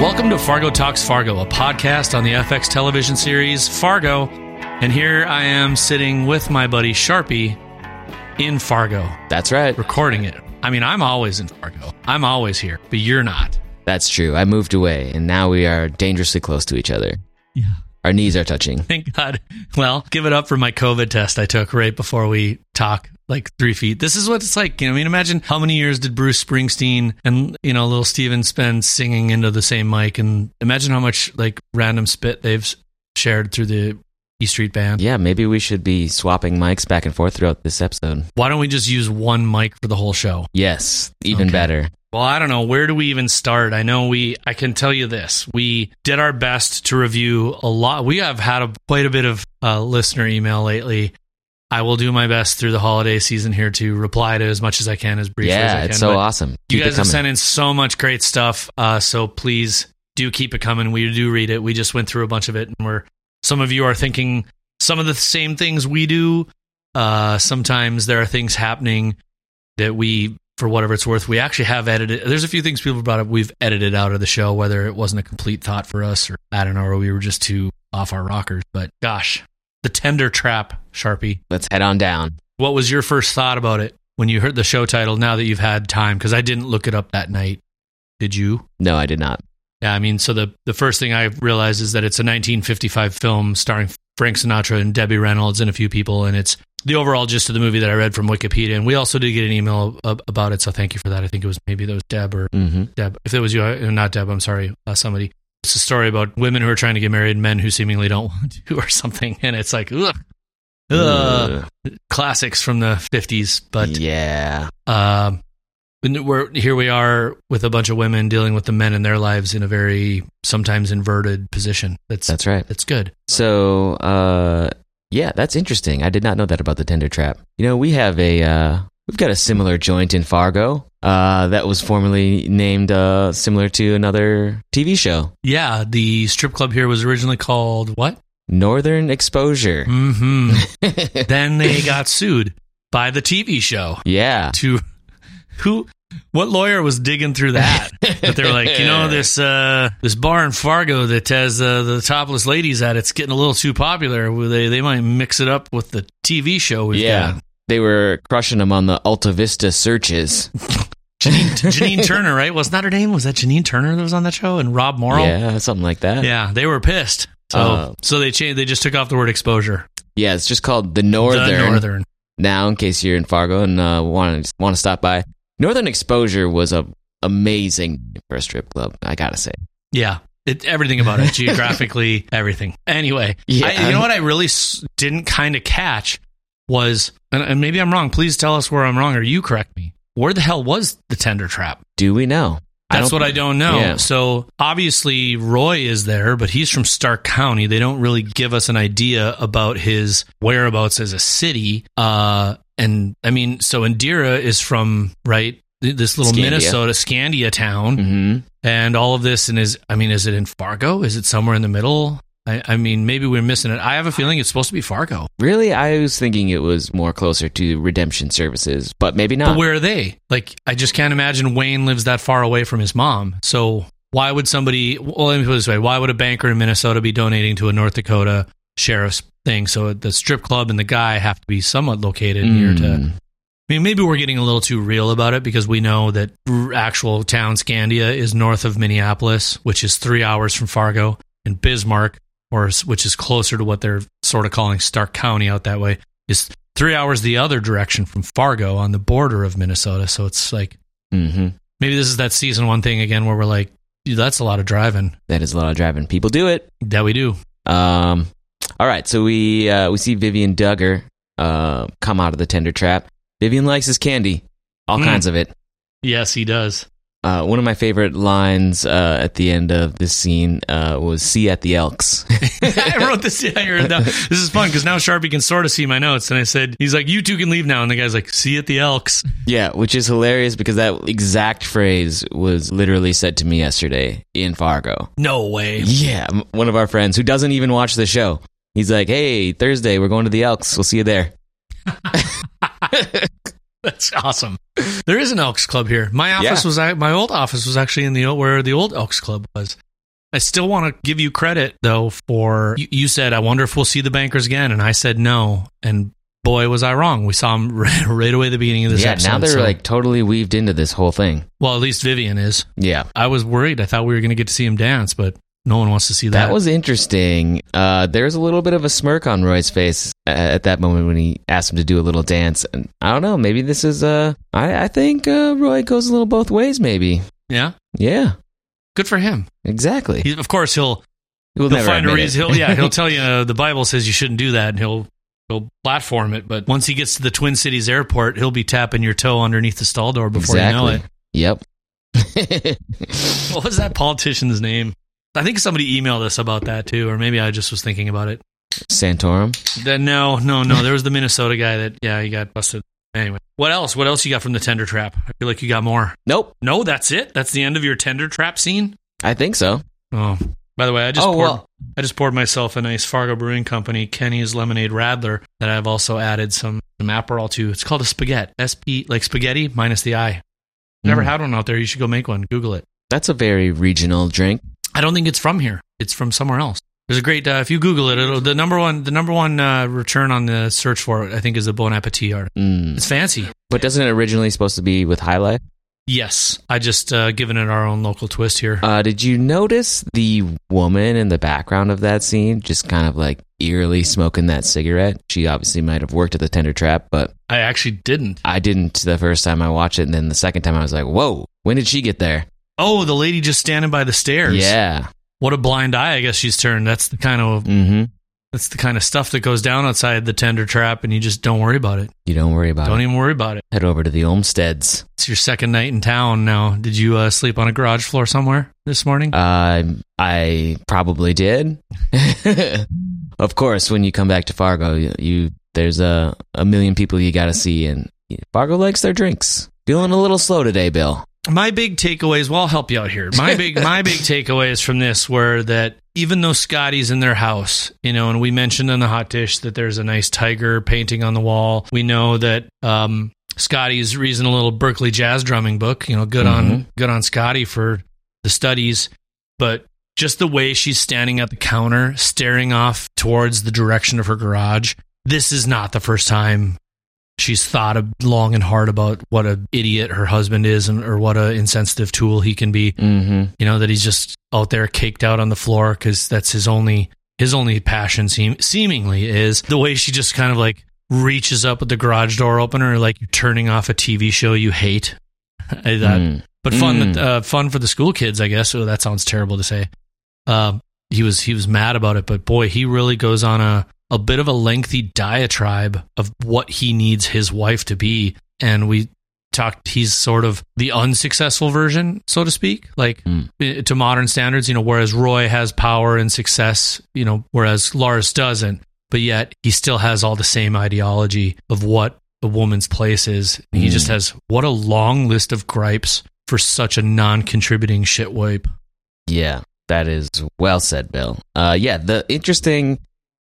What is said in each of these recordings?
Welcome to Fargo Talks Fargo, a podcast on the FX television series Fargo. And here I am sitting with my buddy Charpie in Fargo, That's right. recording it. I mean, I'm always in Fargo. I'm always here, but you're not. That's true. I moved away, and now we are dangerously close to each other. Yeah. Our knees are touching. Thank God. Well, give it up for my COVID test I took right before we talk, like three feet. This is what it's like. You know, I mean, imagine how many years did Bruce Springsteen and, you know, little Steven spend singing into the same mic? And imagine how much, like, random spit they've shared through the E Street Band. Yeah, maybe we should be swapping mics back and forth throughout this episode. Why don't we just use one mic for the whole show? Yes, even Okay. better. Well, I don't know. Where do we even start? I know we, I can tell you this. We did our best to review a lot. We have had a, quite a bit of uh, listener email lately. I will do my best through the holiday season here to reply to as much as I can, as briefly as I yeah, can. it's so But awesome. You guys have sent in so much great stuff. Uh, so please do keep it coming. We do read it. We just went through a bunch of it, and we're some of you are thinking some of the same things we do. Uh, sometimes there are things happening that we, for whatever it's worth, we actually have edited. There's a few things people brought up we've edited out of the show, whether it wasn't a complete thought for us or I don't know, or we were just too off our rockers. But gosh, the tender trap, Charpie. Let's head on down. What was your first thought about it when you heard the show title? Now that you've had time, because I didn't look it up that night. Did you? No, I did not. Yeah, I mean, so the the first thing I realized is that it's a 1955 film starring Frank Sinatra and Debbie Reynolds and a few people, and it's the overall gist of the movie that I read from Wikipedia. And we also did get an email ab- about it, so thank you for that. I think it was maybe that was Deb or hmm Deb. If it was you, uh, not Deb, I'm sorry, uh, somebody. It's a story about women who are trying to get married, men who seemingly don't want to, or something. And it's like, ugh, ugh, classics from the 50s. But yeah, um, we're here. We are with a bunch of women dealing with the men in their lives in a very sometimes inverted position. That's that's right. that's good. So, uh, yeah, that's interesting. I did not know that about the tender trap. You know, we have a uh, we've got a similar joint in Fargo uh, that was formerly named uh, similar to another TV show, Yeah, the strip club here was originally called what? Northern Exposure. hmm then they got sued by the TV show yeah, to who. What lawyer was digging through that? But they were like, you know, this uh, this bar in Fargo that has uh, the topless ladies at it's getting a little too popular. They they might mix it up with the TV show. We've yeah. got. They were crushing them on the Alta Vista searches. Janine, Janine Turner, right? Wasn't that her name? Was that Janine Turner that was on that show? And Rob Morrow? Yeah, something like that. Yeah, they were pissed. So, Uh, so they changed. They just took off the word exposure. Yeah, it's just called the Northern. The Northern. Now, in case you're in Fargo and uh, want to want to stop by, Northern Exposure was a amazing for a strip club. I gotta say. Yeah, it, everything about it, geographically, everything. Anyway, Yeah. I, you know what I really s- didn't kind of catch was, and, and maybe I'm wrong. Please tell us where I'm wrong, or you correct me. Where the hell was the tender trap? Do we know? That's don't- what I don't know. Yeah. So obviously Roy is there, but he's from Stark County. They don't really give us an idea about his whereabouts as a city. Uh, and I mean, so Indira is from right this little Scandia. Minnesota Scandia town, Mhm. and all of this. And is I mean, is it in Fargo? Is it somewhere in the middle? I, I mean, maybe we're missing it. I have a feeling it's supposed to be Fargo, Really, I was thinking it was more closer to Redemption Services, but maybe not. but where are they? Like, I just can't imagine Wayne lives that far away from his mom. So why would somebody? Well, let me put it this way: Why would a banker in Minnesota be donating to a North Dakota sheriff's thing? So the strip club and the guy have to be somewhat located near to. Mm. I mean, maybe we're getting a little too real about it because we know that actual town Scandia is north of Minneapolis, which is three hours from Fargo, and Bismarck, or which is closer to what they're sort of calling Stark County out that way, is three hours the other direction from Fargo on the border of Minnesota. So it's like Mhm. maybe this is that season one thing again where we're like, "Dude, that's a lot of driving That is a lot of driving. People do it. that we do. Um, all right, so we uh, we see Vivian Duggar uh, come out of the tender trap. Vivian likes his candy, all Mm. kinds of it. Yes, he does. Uh, one of my favorite lines uh, at the end of this scene uh, was "See at the Elks." I wrote this. Yeah, down. This is fun because now Charpie can sort of see my notes. And I said, he's like, you two can leave now. And the guy's like, see at the Elks. yeah, which is hilarious because that exact phrase was literally said to me yesterday in Fargo. No way. Yeah, one of our friends who doesn't even watch the show. He's like, "Hey, Thursday we're going to the Elks. We'll see you there." That's awesome. There is an Elks Club here. My office Yeah. was my old office was actually in the old, where the old Elks Club was. I still want to give you credit though for you, you said I wonder if we'll see the bankers again, and I said no, and boy was I wrong. We saw them right, right away at the beginning of this yeah, episode. now they're so- like totally weaved into this whole thing. well, at least Vivian is. Yeah. I was worried. I thought we were going to get to see him dance, but no one wants to see that. That was interesting. Uh, there's a little bit of a smirk on Roy's face a- at that moment when he asked him to do a little dance. And I don't know. Maybe this is. Uh, I, I think uh, Roy goes a little both ways. Maybe. yeah, Yeah. good for him. Exactly. He, of course, he'll We'll he'll find a reason. He'll, yeah, he'll tell you uh, the Bible says you shouldn't do that, and he'll he'll platform it. But once he gets to the Twin Cities airport, he'll be tapping your toe underneath the stall door before you know it. Yep. What was that politician's name? I think somebody emailed us about that too, or maybe I just was thinking about it. Santorum. Then no, no, no. There was the Minnesota guy that yeah, he got busted. Anyway, what else? What else you got from the tender trap? I feel like you got more. Nope. No, that's it. That's the end of your tender trap scene. I think so. Oh, by the way, I just Oh, poured, well. I just poured myself a nice Fargo Brewing Company Kenny's Lemonade Radler that I've also added some some Aperol to. It's called a spaghetti. S P like spaghetti minus the I. Never Mm. had one out there. You should go make one. Google it. That's a very regional drink. I don't think it's from here. It's from somewhere else. There's a great uh, if you Google it, it'll, the number one the number one uh, return on the search for it I think is the Bon Appetit article. Mm. It's fancy. But doesn't it originally supposed to be with High Life? Yes, I just uh, given it our own local twist here. Uh, did you notice the woman in the background of that scene just kind of like eerily smoking that cigarette? She obviously might have worked at the tender trap, but I actually didn't. I didn't the first time I watched it. And then the second time I was like, whoa, when did she get there? Oh, the lady just standing by the stairs. Yeah. What a blind eye! I guess she's turned. That's the kind of Mm-hmm. that's the kind of stuff that goes down outside the tender trap, and you just don't worry about it. You don't worry about it. Don't even worry about it. Head over to the Olmsteads. It's your second night in town now. Did you uh, sleep on a garage floor somewhere this morning? Uh, I probably did. of course, when you come back to Fargo, you, you there's a, a million people you got to see, and Fargo likes their drinks. Feeling a little slow today, Bill. My big takeaways well i'll help you out here my big my big takeaways from this were that even though scotty's in their house you know and we mentioned on the hot dish that there's a nice tiger painting on the wall we know that um scotty's reading a little Berklee jazz drumming book you know good on Mhm. good on scotty for the studies but just the way she's standing at the counter staring off towards the direction of her garage this is not the first time she's thought long and hard about what a idiot her husband is and or what a insensitive tool he can be Mm-hmm. you know that he's just out there caked out on the floor because that's his only his only passion seem, seemingly is the way she just kind of like reaches up with the garage door opener like you're turning off a tv show you hate thought, Mm. but fun Mm. uh, fun for the school kids i guess oh that sounds terrible to say um, he was he was mad about it but boy he really goes on a a bit of a lengthy diatribe of what he needs his wife to be and we talked he's sort of the unsuccessful version so to speak like Mm. to modern standards you know whereas roy has power and success you know whereas lars doesn't but yet he still has all the same ideology of what a woman's place is he Mm. just has what a long list of gripes for such a non-contributing shitwipe Yeah, that is well said, Bill. Uh, yeah, the interesting,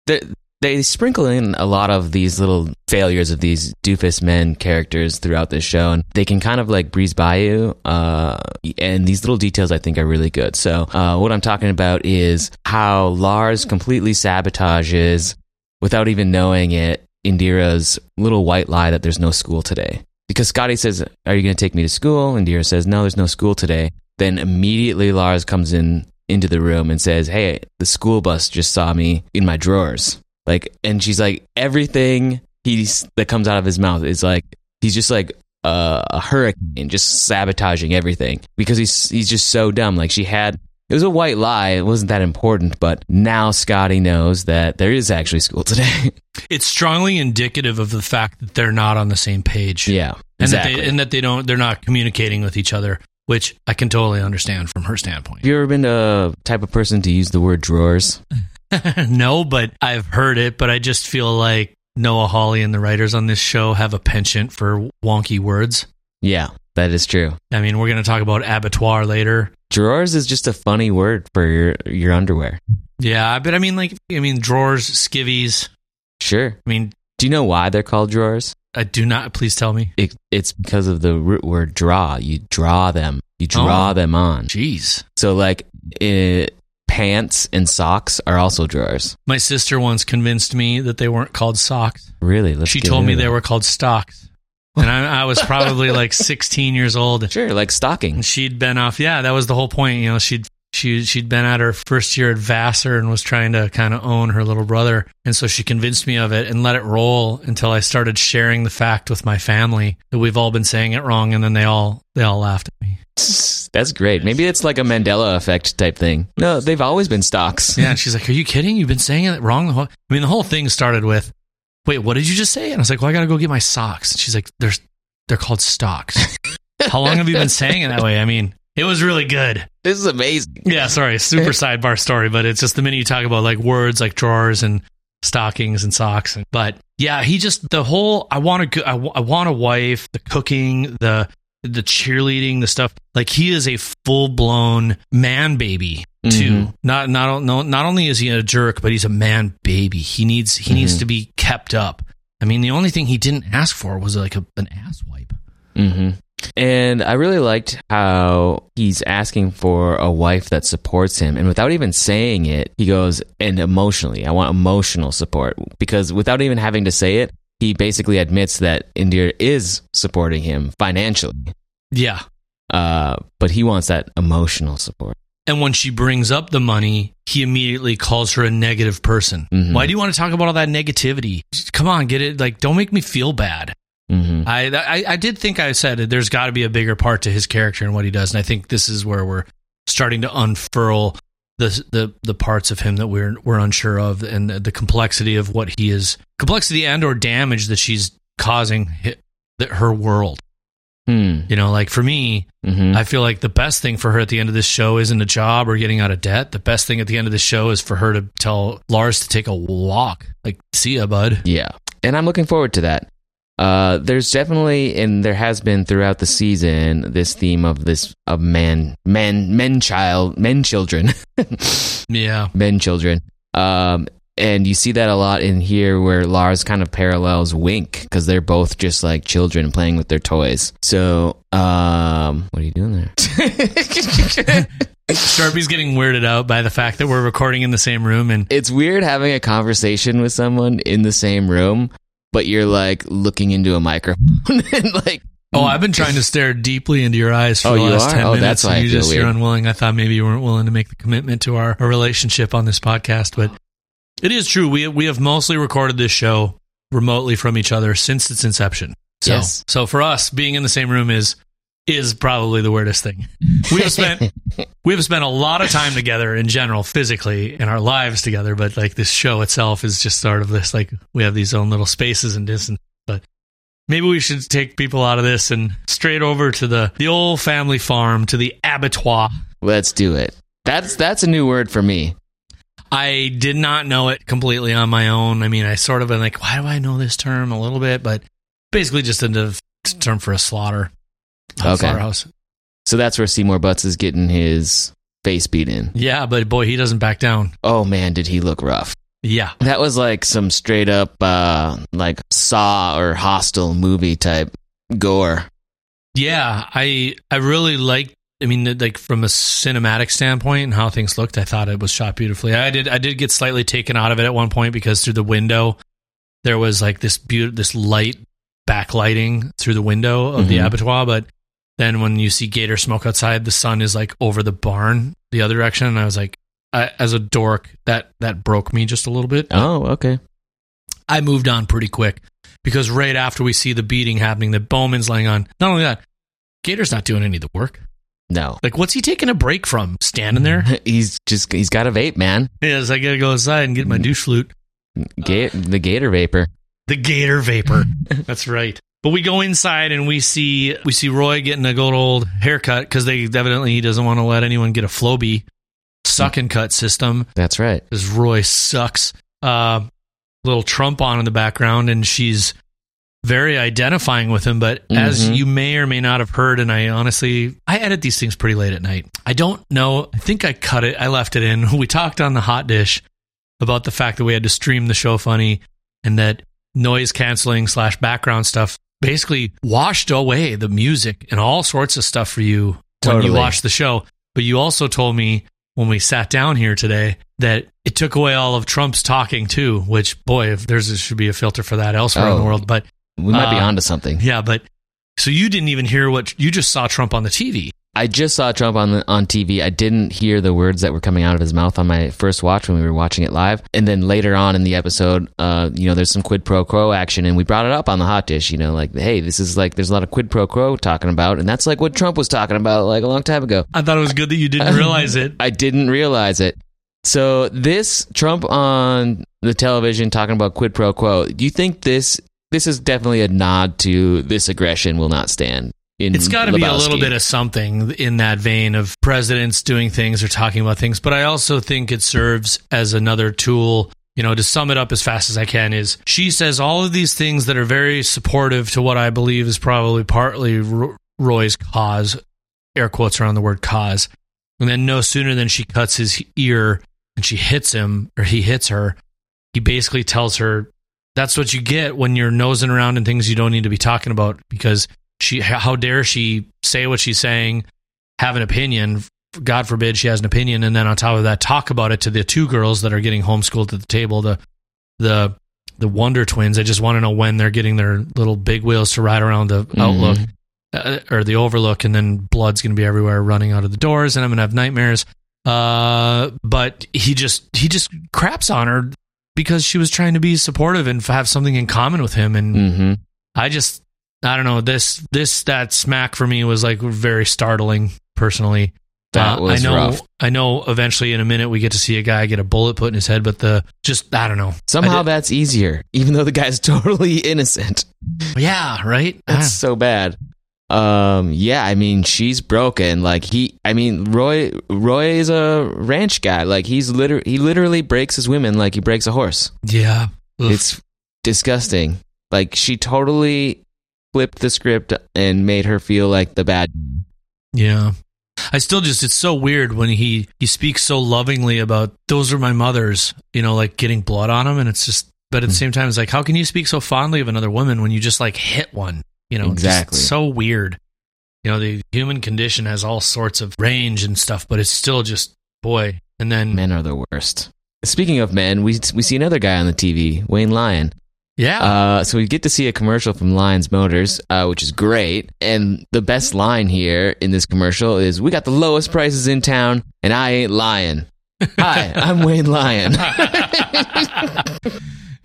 the, they sprinkle in a lot of these little failures of these doofus men characters throughout this show, and they can kind of like breeze by you. Uh, and these little details I think are really good. So, uh, what I'm talking about is how Lars completely sabotages, without even knowing it, Indira's little white lie that there's no school today. Because Scotty says, Are you going to take me to school? Indira says, No, there's no school today. Then immediately Lars comes in into the room and says, Hey, the school bus just saw me in my drawers. Like, and she's like, everything he's that comes out of his mouth is like, he's just like uh, a hurricane, just sabotaging everything because he's he's just so dumb. Like she had, it was a white lie. It wasn't that important, but now Scotty knows that there is actually school today. it's strongly indicative of the fact that they're not on the same page yeah, and exactly. that they and that they don't they're not communicating with each other which i can totally understand from her standpoint Have you ever been a type of person to use the word drawers? no, but I've heard it. But I just feel like Noah Hawley and the writers on this show have a penchant for wonky words. Yeah, that is true. I mean, we're going to talk about abattoir later. Drawers is just a funny word for your your underwear. Yeah, but I mean, like, I mean, drawers, skivvies. Sure. I mean, Do you know why they're called drawers? I do not. Please tell me. It, it's because of the root word draw. You draw them. You draw Oh. them on. Jeez. So like it, pants and socks are also drawers. My sister once convinced me that they weren't called socks. Really? Let's she told me into they were called stocks. And I, I was probably like 16 years old. Sure, like And stockings. she'd been off. Yeah, that was the whole point. You know, she'd she she'd been at her first year at Vassar and was trying to kind of own her little brother, and so she convinced me of it and let it roll until I started sharing the fact with my family that we've all been saying it wrong, and then they all they all laughed at me. That's great. Maybe it's like a Mandela effect type thing. No, they've always been stocks. Yeah, and she's like, "Are you kidding? You've been saying it wrong the whole." I mean, the whole thing started with, "Wait, what did you just say?" And I was like, "Well, I got to go get my socks." And she's like, "They're they're called stocks." How long have you been saying it that way? I mean, it was really good. This is amazing. Yeah, sorry, super sidebar story, but it's just the minute you talk about like words like drawers and stockings and socks, and, but yeah, he just the whole I want a good I, I want a wife, the cooking, the the cheerleading, the stuff. Like he is a full blown man baby too. Mhm. Not not no, not only is he a jerk, but he's a man baby. He needs he needs Mhm. to be kept up. I mean, the only thing he didn't ask for was like a, an ass wipe. hmm And I really liked how he's asking for a wife that supports him. And without even saying it, he goes, and emotionally, I want emotional support. Because without even having to say it, he basically admits that Indira is supporting him financially. Yeah. Uh, but he wants that emotional support. And when she brings up the money, he immediately calls her a negative person. Mhm. Why do you want to talk about all that negativity? Come on, get it. Like, don't make me feel bad. Hmm I, I, I did think I said there's got to be a bigger part to his character and what he does, and I think this is where we're starting to unfurl the the the parts of him that we're we're unsure of, and the, the complexity of what he is, complexity and or damage that she's causing the, her world. Hmm. You know, like for me, hmm I feel like the best thing for her at the end of this show isn't a job or getting out of debt. The best thing at the end of this show is for her to tell Lars to take a walk. Like, see ya, bud. Yeah. And I'm looking forward to that. Uh, there's definitely, and there has been throughout the season, this theme of this of men, men, men, child, men, children, Yeah. men, children. Um, and you see that a lot in here where Lars kind of parallels Wink because they're both just like children playing with their toys. So, um, what are you doing there? Charpie's getting weirded out by the fact that we're recording in the same room and it's weird having a conversation with someone in the same room, but you're like looking into a microphone and like, Oh, I've been trying to stare deeply into your eyes for Oh, the last ten Oh, minutes. that's why and you just you're unwilling. I thought maybe you weren't willing to make the commitment to our, our relationship on this podcast, but it is true. We we have mostly recorded this show remotely from each other since its inception. So Yes. so for us, being in the same room is is probably the weirdest thing. We have spent we have spent a lot of time together in general, physically in our lives together, but like this show itself is just sort of this like we have these own little spaces and distance. But maybe we should take people out of this and straight over to the the old family farm to the abattoir. Let's do it. That's that's a new word for me. I did not know it completely on my own. I mean, I sort of been like, why do I know this term a little bit? But basically, just a term for a slaughter. Okay. slaughterhouse. So that's where Seymour Butts is getting his face beat in. Yeah, but boy, he doesn't back down. Oh man, did he look rough. Yeah. That was like some straight up uh like Saw or Hostel movie type gore. Yeah, I I really liked. I mean, like from a cinematic standpoint and how things looked, I thought it was shot beautifully. I did I did get slightly taken out of it at one point because through the window there was like this beautiful this light backlighting through the window of the Mhm. abattoir, but then when you see gator smoke outside, the sun is like over the barn the other direction, and I was like, I, as a dork, that that broke me just a little bit. Oh, okay. I moved on pretty quick because right after we see the beating happening, that Bowman's laying on. Not only that, Gator's not doing any of the work. No. Like, what's he taking a break from? Standing there? He's just he's got a vape, man. yes, I gotta go outside and get my mm. douche flute. Ga- the gator vapor. The Gator vapor. That's right. But we go inside and we see we see Roy getting a good old haircut because they evidently he doesn't want to let anyone get a Flowbee suck and cut system That's right. because Roy sucks. Uh, little Trump on in the background, and she's very identifying with him. But as Mhm. you may or may not have heard, and I honestly, I edit these things pretty late at night. I don't know. I think I cut it. I left it in. We talked on the hot dish about the fact that we had to stream the show funny, and that noise canceling slash background stuff basically washed away the music and all sorts of stuff for you when you watch the show. But you also told me when we sat down here today that it took away all of Trump's talking too. Which boy, if there's there should be a filter for that elsewhere in the Oh. world. But We might be Uh, onto something. yeah, but so you didn't even hear what you just saw Trump on the TV. I just saw Trump on the, on TV. I didn't hear the words that were coming out of his mouth on my first watch when we were watching it live. And then later on in the episode, uh, you know, there's some quid pro quo action, and we brought it up on the hot dish. You know, like, hey, this is like there's a lot of quid pro quo talking about, and that's like what Trump was talking about like a long time ago. I thought it was good that you didn't realize it. I didn't realize it. So this Trump on the television talking about quid pro quo. Do you think this this is definitely a nod to this aggression will not stand? It's got to be a little bit of something in that vein of presidents doing things or talking about things. But I also think it serves as another tool. You know, to sum it up as fast as I can, is she says all of these things that are very supportive to what I believe is probably partly Roy's cause, air quotes around the word cause. And then no sooner than she cuts his ear and she hits him or he hits her, he basically tells her that's what you get when you're nosing around in things you don't need to be talking about because she how dare she say what she's saying have an opinion god forbid she has an opinion and then on top of that talk about it to the two girls that are getting homeschooled at the table the the the wonder twins. I just want to know when they're getting their little big wheels to ride around the outlook uh, or the overlook and then blood's going to be everywhere running out of the doors and i'm going to have nightmares. Uh but he just he just craps on her because she was trying to be supportive and have something in common with him and Mhm. I just I don't know this this that smack for me was like very startling personally. That Uh, was I know rough. I know eventually in a minute we get to see a guy get a bullet put in his head but the just I don't know. Somehow that's easier, even though the guy's totally innocent. yeah, right? That's so bad. Um, yeah, I mean, she's broken. Like he, I mean, Roy, Roy is a ranch guy. Like he's liter, he literally breaks his women like he breaks a horse. yeah. Ugh. It's disgusting. Like she totally flipped the script and made her feel like the bad. Yeah. I still just it's so weird when he he speaks so lovingly about those are my mothers, you know, like getting blood on them and it's just but at the hmm. same time it's like how can you speak so fondly of another woman when you just like hit one? You know, Exactly. so weird. You know, the human condition has all sorts of range and stuff, but it's still just boy. And then Men are the worst. Speaking of men, we we see another guy on the TV, Wayne Lyon. Yeah, Uh, so we get to see a commercial from Lyon Motors, uh, which is great. And the best line here in this commercial is, "We got the lowest prices in town, and I ain't lying." Hi, I'm Wayne Lyon.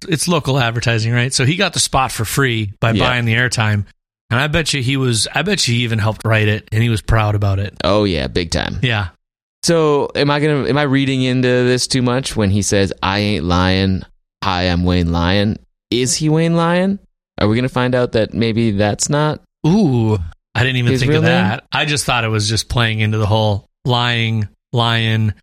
it's local advertising, right? So he got the spot for free by Yeah. buying the airtime. And I bet you he was I bet you he even helped write it and he was proud about it. oh yeah, big time. Yeah. So am I gonna? Am I reading into this too much when he says, "I ain't lying"? Hi, I'm Wayne Lyon. Is he Wayne Lyon? Are we gonna find out that maybe that's not? Ooh, I didn't even think of name? that. I just thought it was just playing into the whole lying, lion,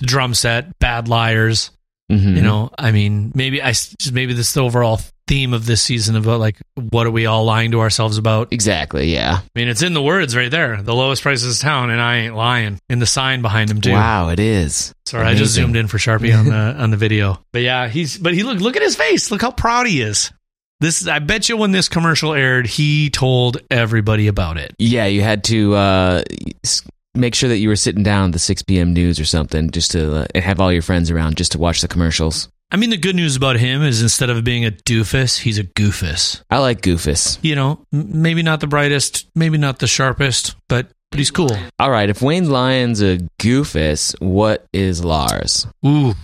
drum set, bad liars. Mhm. You know, I mean, maybe I just maybe this overall theme of this season about like what are we all lying to ourselves about? exactly. Yeah. I mean, it's in the words right there. The lowest prices town, and I ain't lying. In the sign behind him too. Wow, it is. Sorry, I just zoomed in for Charpie on the on the video. But yeah, he's but he look look at his face. Look how proud he is. This I bet you when this commercial aired, he told everybody about it. Yeah, you had to uh, make sure that you were sitting down at the 6 p.m. news or something just to uh, and have all your friends around just to watch the commercials. I mean, the good news about him is instead of being a doofus, he's a goofus. I like Goofus. You know, m- maybe not the brightest, maybe not the sharpest, but but he's cool. All right, if Wayne Lyon's a Goofus, what is Lars? Ooh,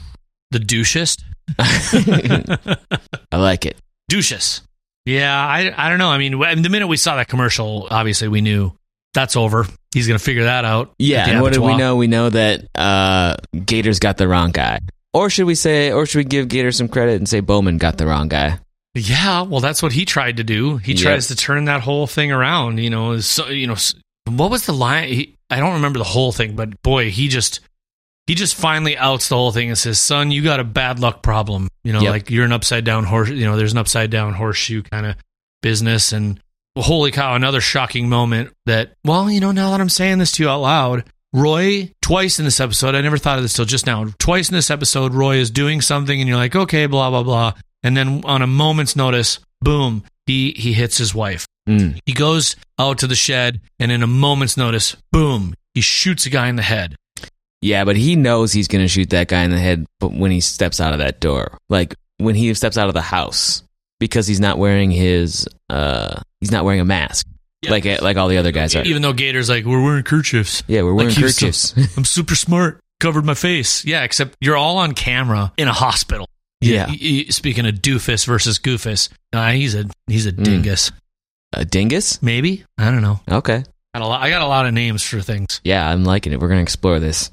the douchest. I like it. Douchous. Yeah, I I don't know. I mean, the minute we saw that commercial, obviously we knew that's over. He's gonna figure that out. Yeah, and what do we know? We know that uh, Gator's got the wrong guy. Or should we say, or should we give Gator some credit and say Bowman got the wrong guy? Yeah, well, that's what he tried to do. He Yep. tries to turn that whole thing around. You know, so you know, what was the line? He, I don't remember the whole thing, but boy, he just he just finally outs the whole thing and says, "Son, you got a bad luck problem. You know, Yep. like you're an upside down horse. You know, there's an upside down horseshoe kind of business." And well, holy cow, another shocking moment. That well, you know, now that I'm saying this to you out loud. Roy, twice in this episode, I never thought of this till just now. Twice in this episode, Roy is doing something, and you're like, okay, blah blah blah, and then on a moment's notice, boom, he he hits his wife. Mm. He goes out to the shed, and in a moment's notice, boom, he shoots a guy in the head. Yeah, but he knows he's going to shoot that guy in the head but when he steps out of that door. Like when he steps out of the house because he's not wearing his uh he's not wearing a mask. Yeah. Like like all the other guys are. Even though Gator's like, we're wearing kerchiefs. Yeah, we're wearing Like so- kerchiefs. I'm super smart. Covered my face. Yeah, except you're all on camera in a hospital. Yeah. Y- y- speaking of doofus versus goofus, nah, he's a he's a hmm. dingus. a dingus? Maybe I don't know. Okay. Got a lot, I got a lot of names for things. Yeah, I'm liking it. We're going to explore this.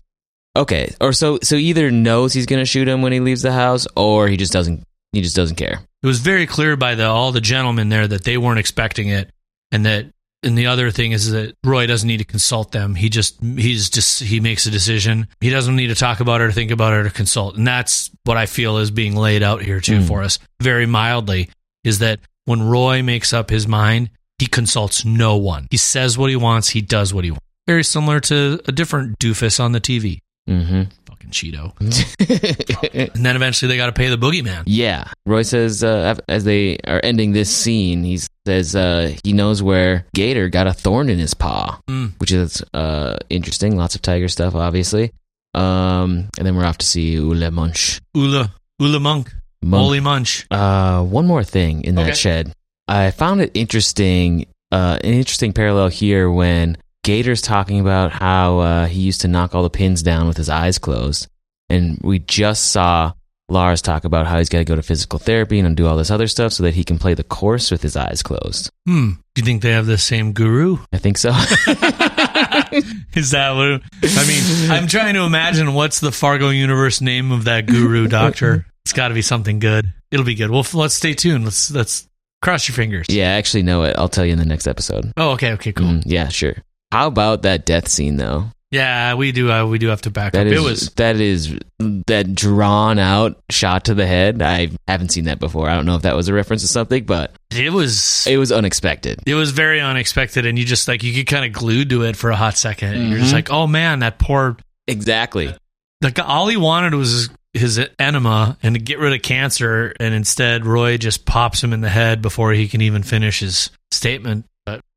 Okay. Or so so either knows he's going to shoot him when he leaves the house or he just doesn't he just doesn't care. It was very clear by the all the gentlemen there that they weren't expecting it, and that. And the other thing is that Roy doesn't need to consult them. He just he's just he makes a decision. He doesn't need to talk about it or think about it or consult. And that's what I feel is being laid out here too Mm. for us very mildly is that when Roy makes up his mind, he consults no one. He says what he wants, he does what he wants. Very similar to a different doofus on the TV. Mhm. Fucking Cheeto. And then eventually they got to pay the boogeyman. Yeah. Roy says, uh, as they are ending this scene, he says uh, he knows where Gator got a thorn in his paw, Mm. which is uh, interesting. Lots of tiger stuff, obviously. Um, and then we're off to see Ule Munch. Ula, Ula Monk, Monk. Holy Munch. Uh, one more thing in that Okay. shed. I found it interesting, uh, an interesting parallel here when Gator's talking about how uh, he used to knock all the pins down with his eyes closed. And we just saw Lars talk about how he's got to go to physical therapy and do all this other stuff so that he can play the course with his eyes closed. Hmm. Do you think they have the same guru? I think so. Is that what? I mean, I'm trying to imagine what's the Fargo universe name of that guru doctor. It's got to be something good. It'll be good. Well, f- let's stay tuned. Let's let's cross your fingers. yeah, I actually know it. I'll tell you in the next episode. Oh, okay, okay, cool. Mm, yeah, sure. How about that death scene though? Yeah, we do. Uh, we do have to back That up. is it was that is that drawn out shot to the head. I haven't seen that before. I don't know if that was a reference to something, but it was it was unexpected. it was very unexpected, and you just like you get kind of glued to it for a hot 2nd and You're just Mhm. like, oh man, that poor. Exactly. Like all he wanted was his enema and to get rid of cancer, and instead Roy just pops him in the head before he can even finish his statement.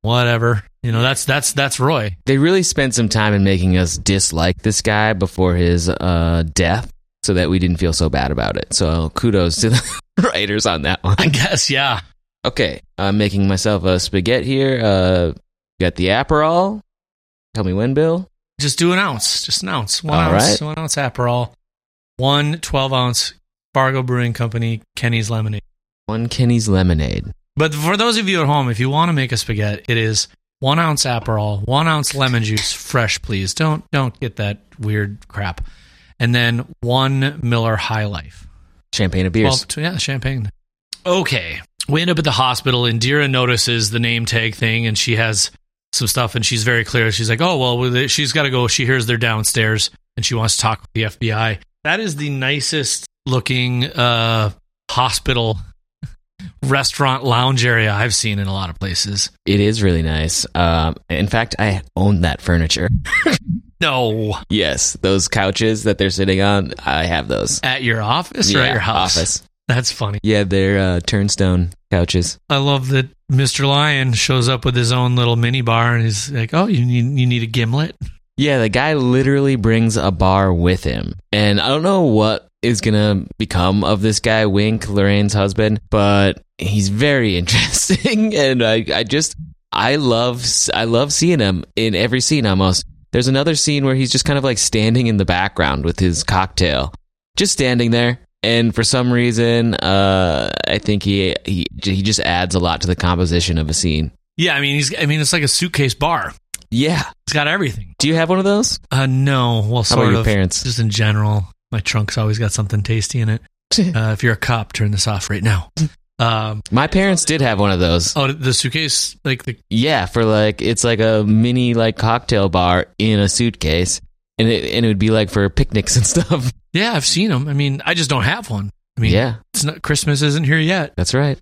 Whatever, you know that's that's that's Roy. They really spent some time in making us dislike this guy before his uh, death, so that we didn't feel so bad about it. So kudos to the writers on that one. I guess, yeah. Okay, I'm making myself a spaghetti here. Uh, got the Aperol. Tell me when, Bill. Just do an ounce. Just an ounce. One All ounce. right. One ounce Aperol. One 12 ounce Fargo Brewing Company Kenny's Lemonade. One Kenny's lemonade. But for those of you at home, if you want to make a spaghetti, it is one ounce Aperol, one ounce lemon juice, fresh, please. Don't don't get that weird crap. And then one Miller High Life. Champagne of Well, beers. t- yeah, champagne. Okay. We end up at the hospital, and Dira notices the name tag thing, and she has some stuff, and she's very clear. She's like, "Oh well, she's got to go." She hears they're downstairs, and she wants to talk with the FBI. That is the nicest looking uh, hospital restaurant lounge area I've seen in a lot of places. It is really nice. Um, in fact, I own that furniture. No, Yes, those couches that they're sitting on, I have those. at your office or at your house? Office. That's funny. Yeah, they're uh, turnstone couches. I love that Mr. Lyon shows up with his own little mini bar, and he's like, "Oh, you need you need a gimlet." Yeah, the guy literally brings a bar with him. And I don't know what is to become of this guy, Wink, Lorraine's husband, but he's very interesting. and I, I just, I love, I love seeing him in every scene almost. There's another scene where he's just kind of like standing in the background with his cocktail, just standing there. And for some reason, uh, I think he, he he just adds a lot to the composition of a scene. Yeah, I mean, he's I mean, it's like a suitcase bar. Yeah. It's got everything. Do you have one of those? Uh, no, well, How about sort your of. parents? Just in general, my trunk's always got something tasty in it. Uh, if you're a cop, turn this off right now. Um, My parents did have one of those. oh, the suitcase, like the Yeah, for like it's like a mini like cocktail bar in a suitcase, and it and it would be like for picnics and stuff. yeah, I've seen them. I mean, I just don't have one. I mean, yeah, it's not Christmas isn't here yet. that's right.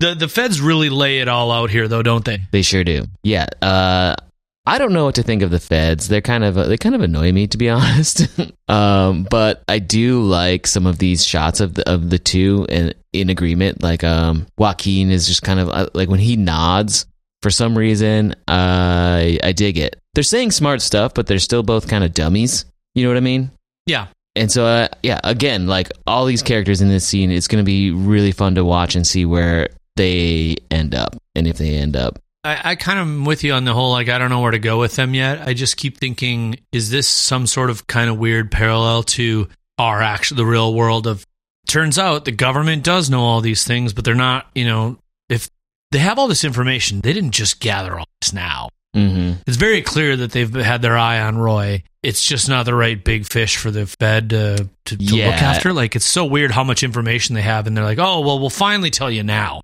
The the feds really lay it all out here, though, don't they? They sure do. Yeah. Uh, I don't know what to think of the feds. They're kind of they kind of annoy me to be honest. um, but I do like some of these shots of the of the two in in agreement. Like um, Joaquin is just kind of uh, like when he nods for some reason. I I dig it. They're saying smart stuff, but they're still both kind of dummies. You know what I mean? Yeah. And so, uh, yeah, again, like all these characters in this scene, it's going to be really fun to watch and see where they end up, and if they end up. I, I kind of am with you on the whole, like, I don't know where to go with them yet. I just keep thinking, is this some sort of kind of weird parallel to our actual, the real world of, turns out the government does know all these things, but they're not, you know, if they have all this information, they didn't just gather all this now. Mm-hmm. It's very clear that they've had their eye on Roy. It's just not the right big fish for the Fed to, to, to Yeah. look after. Like, it's so weird how much information they have, and they're like, oh, well, we'll finally tell you now.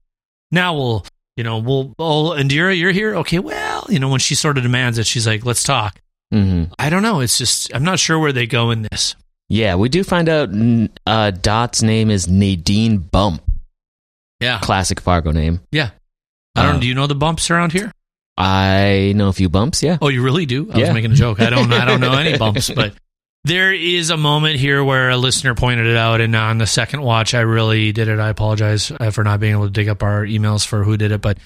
Now we'll, you know, we'll, oh, Indira, you're here? Okay, well, you know, when she sort of demands it, she's like, let's talk. Mm-hmm. I don't know. It's just, I'm not sure where they go in this. Yeah, we do find out uh, Dot's name is Nadine Bump, Yeah. classic Fargo name. Yeah. I don't, Uh, do you know the bumps around here? I know a few bumps. Yeah. Oh, you really do? I was making a joke. I don't. I don't know any bumps, but there is a moment here where a listener pointed it out, and on the second watch, I really did it. I apologize for not being able to dig up our emails for who did it, but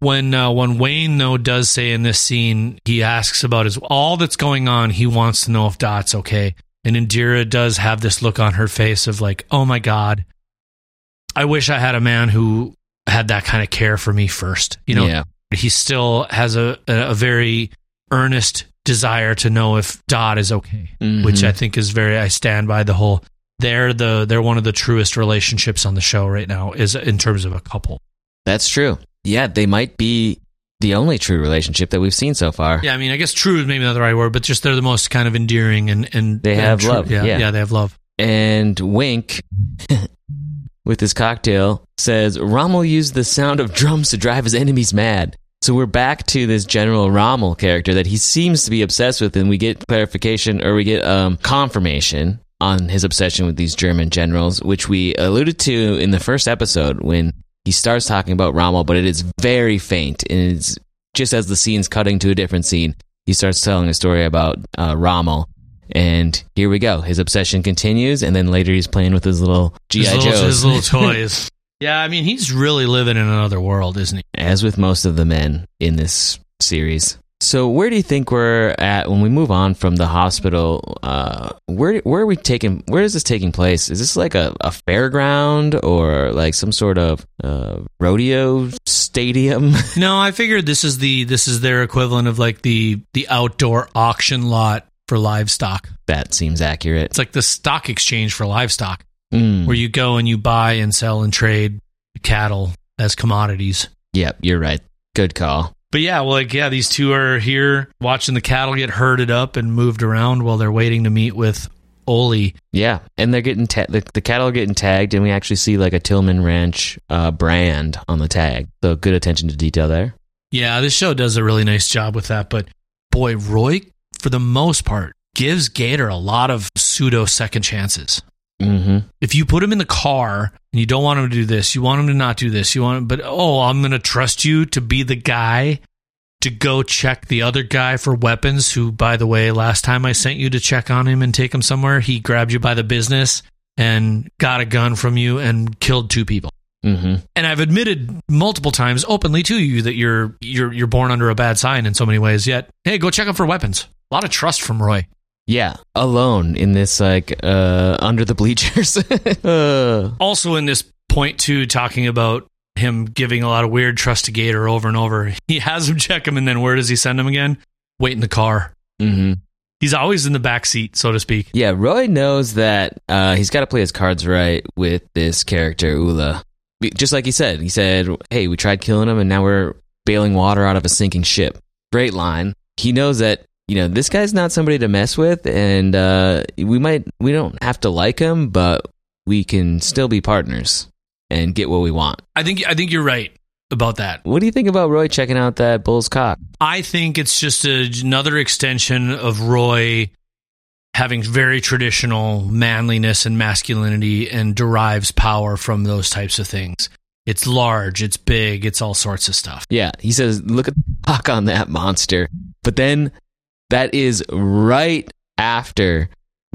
when uh, when Wayne though does say in this scene, he asks about his all that's going on. He wants to know if Dot's okay, and Indira does have this look on her face of like, oh my god, I wish I had a man who had that kind of care for me first. You know, yeah. he still has a, a very earnest desire to know if Dot is okay, Mhm. which I think is very. I stand by the whole. They're the they're one of the truest relationships on the show right now, is in terms of a couple. That's true. Yeah, they might be the only true relationship that we've seen so far. Yeah, I mean, I guess true is maybe not the right word, but just they're the most kind of endearing and and They and have true. love, Yeah, yeah. yeah, they have love. And Wink, with his cocktail, says Rommel used the sound of drums to drive his enemies mad. So we're back to this General Rommel character that he seems to be obsessed with, and we get clarification or we get um, confirmation on his obsession with these German generals, which we alluded to in the first episode when he starts talking about Rommel, but it is very faint, and it's just as the scene's cutting to a different scene, he starts telling a story about uh, Rommel. And here we go. His obsession continues, and then later he's playing with his little GI Joes. his little toys. Yeah, I mean, he's really living in another world, isn't he? as with most of the men in this series. So, where do you think we're at when we move on from the hospital? Uh, where where are we taking? Where is this taking place? Is this like a, a fairground or like some sort of uh, rodeo stadium? No, I figured this is the this is their equivalent of like the the outdoor auction lot for livestock. that seems accurate. It's like the stock exchange for livestock, Mm. where you go and you buy and sell and trade cattle as commodities. Yep, you're right. Good call. But yeah, well, like yeah, these two are here watching the cattle get herded up and moved around while they're waiting to meet with Oli. Yeah, and they're getting ta- the, the cattle are getting tagged, and we actually see like a Tillman Ranch uh, brand on the tag. So good attention to detail there. Yeah, this show does a really nice job with that. But boy, Roy, for the most part, gives Gator a lot of pseudo second chances. Mm-hmm. if you put him in the car and you don't want him to do this, you want him to not do this, you want but oh, I'm going to trust you to be the guy to go check the other guy for weapons who by the way, last time I sent you to check on him and take him somewhere, he grabbed you by the business and got a gun from you and killed two people. Mm-hmm. And I've admitted multiple times openly to you that you're you're you're born under a bad sign in so many ways. Yet, hey, go check him for weapons. A lot of trust from Roy. Yeah, alone in this like uh under the bleachers. uh, also in this point too talking about him giving a lot of weird trust to gator over and over he has him check him and then where does he send him again wait in the car mhm. he's always in the back seat so to speak Yeah, Roy knows that uh, he's got to play his cards right with this character Ula. Just like he said, he said, "Hey, we tried killing him, and now we're bailing water out of a sinking ship." Great line. He knows that you know this guy's not somebody to mess with, and uh, we might we don't have to like him, but we can still be partners and get what we want. i think i think you're right about that What do you think about Roy checking out that bull's cock? i think it's just a, another extension of roy having very traditional manliness and masculinity and derives power from those types of things it's large it's big it's all sorts of stuff Yeah, he says, "Look at the cock on that monster." But then that is right after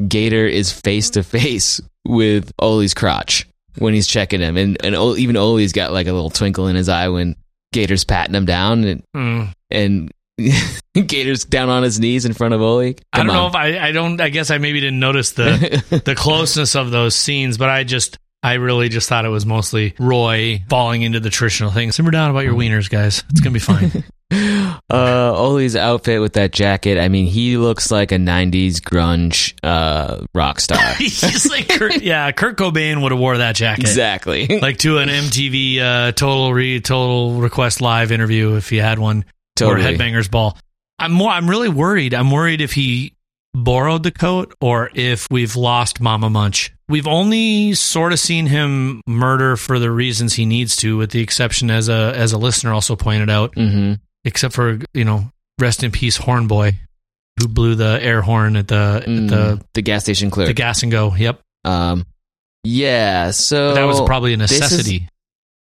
Gator is face to face with Oli's crotch when he's checking him, and and O- even Oli's got like a little twinkle in his eye when Gator's patting him down, and Mm. and Gator's down on his knees in front of Oleg. I don't know if I, I don't. I guess I maybe didn't notice the the closeness of those scenes, but I just I really just thought it was mostly Roy falling into the traditional thing. Simmer down about your wieners, guys. It's gonna be fine. uh, Ole's outfit with that jacket. I mean, he looks like a '90s grunge uh, rock star. He's like, Kurt, yeah, Kurt Cobain would have wore that jacket exactly, like to an MTV uh, Total Re Total Request Live interview if he had one, Totally. or Headbangers Ball. I'm more. I'm really worried. I'm worried if he borrowed the coat or if we've lost Mama Munch. We've only sort of seen him murder for the reasons he needs to, with the exception, as a as a listener also pointed out, hmm except for you know, rest in peace, Horn Boy, who blew the air horn at the Mm, at the the gas station clear the gas and go. Yep, um, yeah. So that was probably a this is- necessity.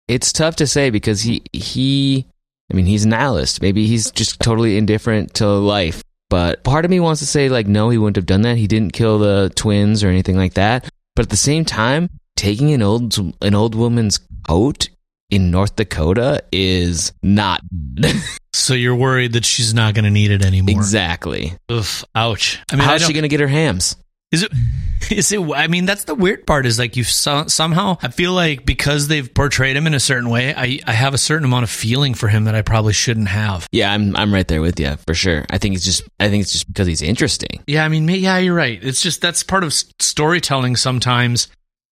it's tough to say because he he I mean he's an nihilist. Maybe he's just totally indifferent to life. But part of me wants to say like no, he wouldn't have done that. He didn't kill the twins or anything like that. But at the same time, taking an old an old woman's coat in North Dakota is not. So you're worried that she's not going to need it anymore. exactly. Oof, ouch. I mean, How's she going to get her hams? Is it? Is it? I mean, that's the weird part. Is like you so, somehow. I feel like because they've portrayed him in a certain way, I I have a certain amount of feeling for him that I probably shouldn't have. Yeah, I'm I'm right there with you for sure. I think it's just I think it's just because he's interesting. Yeah, I mean, yeah, you're right. It's just that's part of storytelling. Sometimes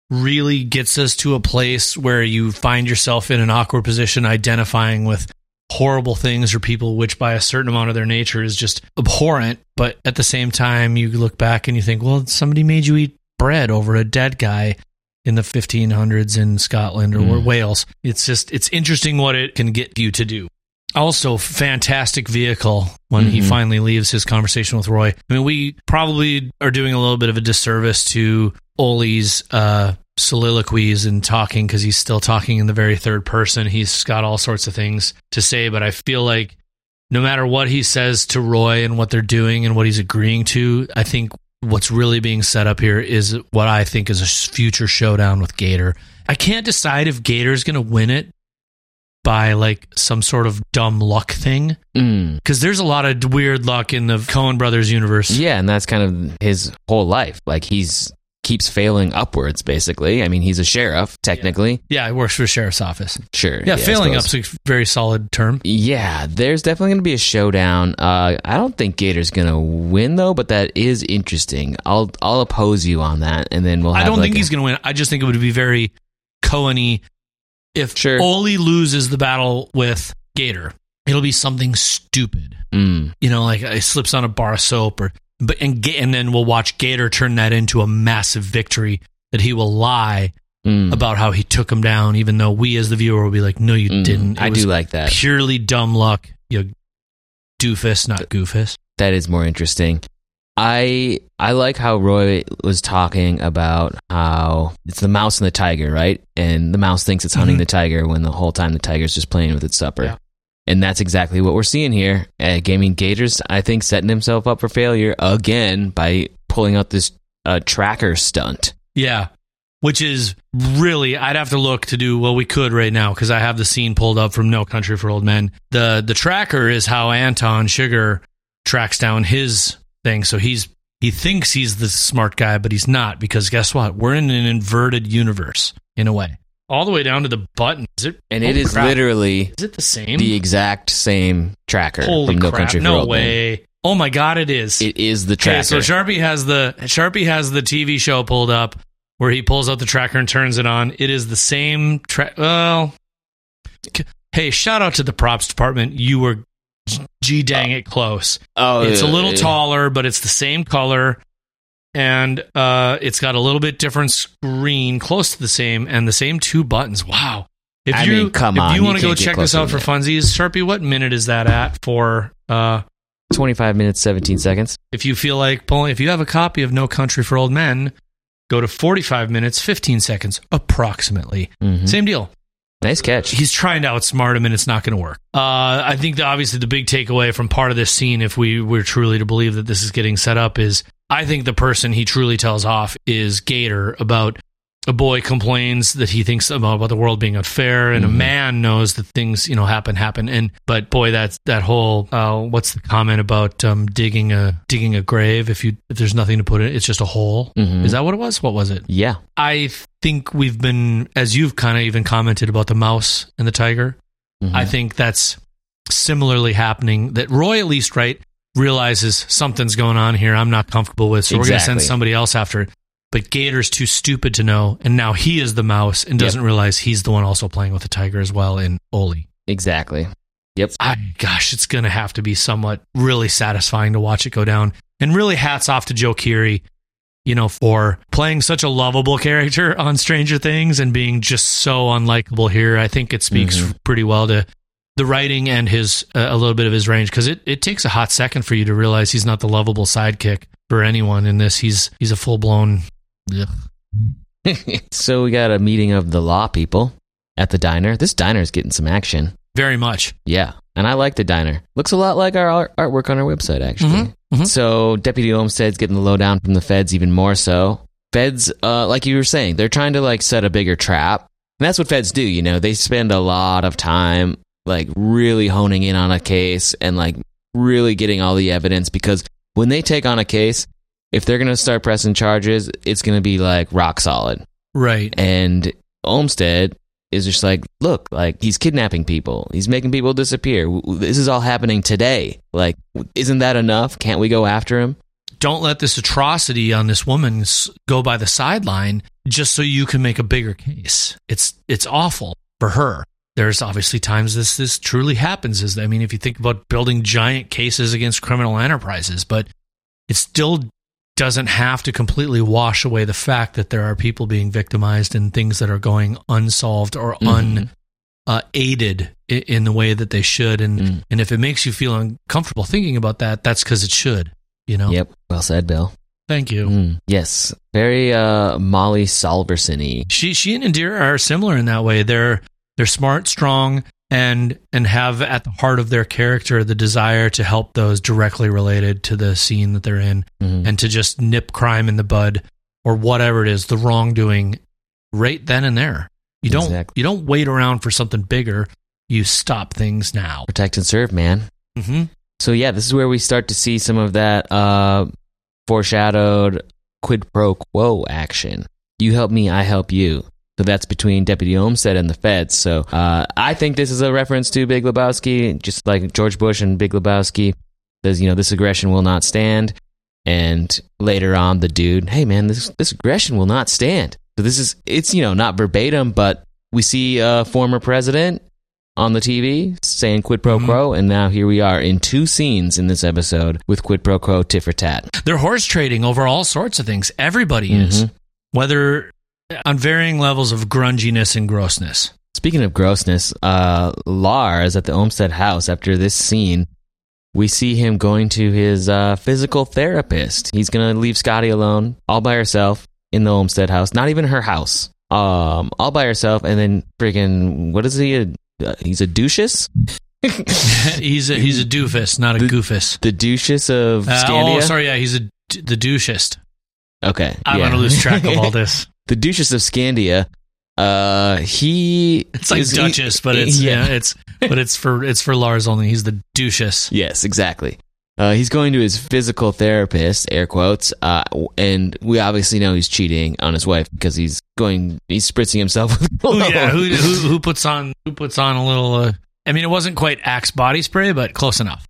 really gets us to a place where you find yourself in an awkward position, identifying with horrible things or people which by a certain amount of their nature is just abhorrent but at the same time you look back and you think well somebody made you eat bread over a dead guy in the 1500s in Scotland or Mm. Wales it's just it's interesting what it can get you to do also fantastic vehicle when he Mhm. finally leaves his conversation with Roy I mean we probably are doing a little bit of a disservice to Ole's uh soliloquies and talking because he's still talking in the very third person. He's got all sorts of things to say, but I feel like no matter what he says to Roy and what they're doing and what he's agreeing to, I think what's really being set up here is what I think is a future showdown with Gator. I can't decide if Gator's going to win it by like some sort of dumb luck thing Mm. because there's a lot of weird luck in the Coen brothers universe. Yeah, and that's kind of his whole life. Like he's keeps failing upwards basically. I mean, he's a sheriff technically. Yeah, it works for the sheriff's office. Sure. Yeah, I failing up's a very solid term. Yeah, there's definitely going to be a showdown. Uh, I don't think Gator's going to win though, but that is interesting. I'll I'll oppose you on that, and then we'll. Have I don't like think a- he's going to win. I just think it would be very Coen-y if Sure. Ole loses the battle with Gator. It'll be something stupid, Mm, you know, like he slips on a bar of soap, or but and and then we'll watch Gator turn that into a massive victory. That he will lie mm, about how he took him down, even though we as the viewer will be like, "No, you mm. didn't." It I do like that. purely dumb luck. You doofus, not goofus. That is more interesting. I I like how Roy was talking about how it's the mouse and the tiger, right? And the mouse thinks it's hunting Mhm. the tiger when the whole time the tiger's just playing with its supper. Yeah. And that's exactly what we're seeing here. Uh, Gaming Gators, I think, setting himself up for failure again by pulling out this uh, tracker stunt. Yeah. Which is really, I'd have to look to do, well, we could right now because I have the scene pulled up from No Country for Old Men. The, the tracker is how Anton Chigurh tracks down his thing. So he's, he thinks he's the smart guy, but he's not because guess what? We're in an inverted universe in a way. All the way down to the button. Is it? And oh, it is crap. literally Is it the same? the exact same tracker Holy from No crap. Country no way. Oh my God, it is. It is the tracker. Okay, so Charpie has the Charpie has the TV show pulled up where he pulls out the tracker and turns it on. It is the same track. Well, hey, shout out to the props department. You were g- dang it close. oh, It's a little uh, taller, but it's the same color, and uh, it's got a little bit different screen, close to the same, and the same two buttons. Wow. If I you mean, come if on, you you want to go check this out for funsies, Charpie, what minute is that at for? Uh, 25 minutes, 17 seconds. if you feel like pulling, if you have a copy of No Country for Old Men, go to 45 minutes, 15 seconds, approximately. Mhm. Same deal. Nice catch. He's trying to outsmart him and it's not going to work. Uh, I think that obviously the big takeaway from part of this scene, if we were truly to believe that this is getting set up, is I think the person he truly tells off is Gator about a boy complains that he thinks about, about the world being unfair, and Mhm. a man knows that things you know happen happen. And but boy, that's that whole uh, what's the comment about um, digging a digging a grave if you if there's nothing to put in it, it's just a hole. Mhm. Is that what it was? What was it? Yeah. I think we've been, as you've kind of even commented about the mouse and the tiger. Mhm. I think that's similarly happening. That Roy, at least, right, realizes something's going on here. I'm not comfortable with, so we're going to send somebody else after it. But Gator's too stupid to know, and now he is the mouse and doesn't realize he's the one also playing with the tiger as well in Ole. exactly. Yep. I gosh, it's going to have to be somewhat really satisfying to watch it go down. And really, hats off to Joe Keery, you know, for playing such a lovable character on Stranger Things and being just so unlikable here. I think it speaks Mhm. pretty well to the writing and his uh, a little bit of his range because it, it takes a hot second for you to realize he's not the lovable sidekick for anyone in this. He's he's a full blown. so we got a meeting of the law people at the diner. This diner is getting some action. Very much. Yeah, and I like the diner. Looks a lot like our art- artwork on our website, actually. Mhm, mhm. So Deputy Olmstead's getting the lowdown from the feds even more so. Feds, uh, like you were saying, they're trying to like set a bigger trap. And that's what feds do, you know. They spend a lot of time like really honing in on a case and like really getting all the evidence because when they take on a case, if they're going to start pressing charges, it's going to be like rock solid. Right. And Olmstead is just like, look, like he's kidnapping people. He's making people disappear. This is all happening today. Like, isn't that enough? Can't we go after him? don't let this atrocity on this woman go by the sideline just so you can make a bigger case. It's it's awful for her. There's obviously times this this truly happens. Is I mean, if you think about building giant cases against criminal enterprises, but it still doesn't have to completely wash away the fact that there are people being victimized and things that are going unsolved or Mhm. un uh, in the way that they should. And Mm. and if it makes you feel uncomfortable thinking about that, that's because it should. You know. Yep. Well said, Bill. Thank you. Mm. Yes. Very uh, Molly Solverson She she and Indira are similar in that way. They're they're smart, strong, and and have at the heart of their character the desire to help those directly related to the scene that they're in, Mhm. and to just nip crime in the bud or whatever it is, the wrongdoing, right then and there. You don't Exactly. you don't wait around for something bigger. You stop things now. Protect and serve, man. hmm So yeah, this is where we start to see some of that uh, foreshadowed quid pro quo action. You help me, I help you. So that's between Deputy Olmstead and the feds. So uh, I think this is a reference to Big Lebowski, just like George Bush and Big Lebowski. Says, you know, this aggression will not stand. And later on, the dude, hey man, this this aggression will not stand. So this is it's you know not verbatim, but we see a former president on the TV saying quid pro Mhm. quo, and now here we are in two scenes in this episode with quid pro quo tit for tat. They're horse trading over all sorts of things. Everybody is, Mhm. whether on varying levels of grunginess and grossness. Speaking of grossness, uh, Lars at the Olmstead house after this scene, we see him going to his uh, physical therapist. He's gonna leave Scotty alone, all by herself in the Olmstead house. Not even her house. Um, all by herself, and then freaking what is he? A, uh, he's a douches. he's a he's a doofus, not a The- goofus. the douches of Uh, Scandia. oh, sorry, yeah, he's a the douchest. Okay, I'm yeah. gonna lose track of all this. The Duchess of Scandia. Uh, he It's like is- he- Duchess, but it's yeah. it's but it's for it's for Lars only. He's the Duchess. Yes, exactly. Uh, he's going to his physical therapist, air quotes, uh, and we obviously know he's cheating on his wife because he's going, he's spritzing himself with cologne. yeah, who, who who puts on who puts on a little? Uh, I mean, it wasn't quite Axe body spray, but close enough.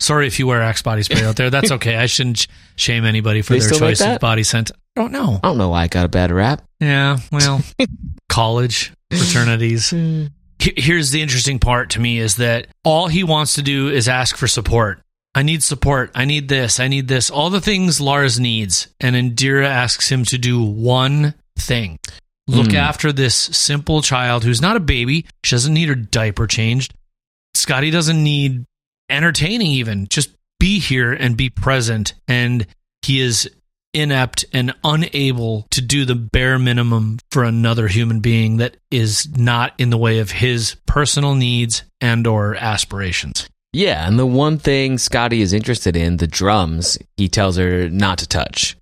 Sorry if you wear Axe body spray out there. That's okay. I shouldn't shame anybody for They their choice of body scent. I don't know. I don't know why I got a bad rap. Yeah, well, college fraternities. Here's the interesting part to me is that all he wants to do is ask for support. I need support. I need this. I need this. All the things Lars needs. And Indira asks him to do one thing look Hmm. after this simple child who's not a baby. She doesn't need her diaper changed. Scotty doesn't need entertaining, even. Just be here and be present. And he is inept and unable to do the bare minimum for another human being that is not in the way of his personal needs and or aspirations. Yeah, and the one thing Scotty is interested in, the drums, he tells her not to touch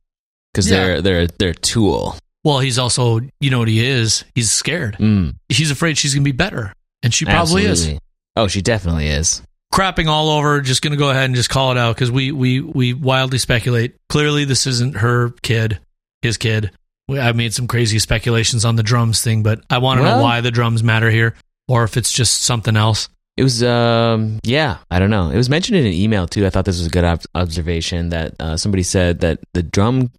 because Yeah. they're they're they're tool. Well, he's also, you know what he is? He's scared. Mm, He's afraid she's going to be better. And she probably is. Oh, she definitely is. Crapping all over, just going to go ahead and just call it out because we, we, we wildly speculate. Clearly, this isn't her kid, his kid. We- I made some crazy speculations on the drums thing, but I want to know why the drums matter here or if it's just something else. It was, um, yeah, I don't know. It was mentioned in an email too. I thought this was a good ob- observation that uh, somebody said that the drum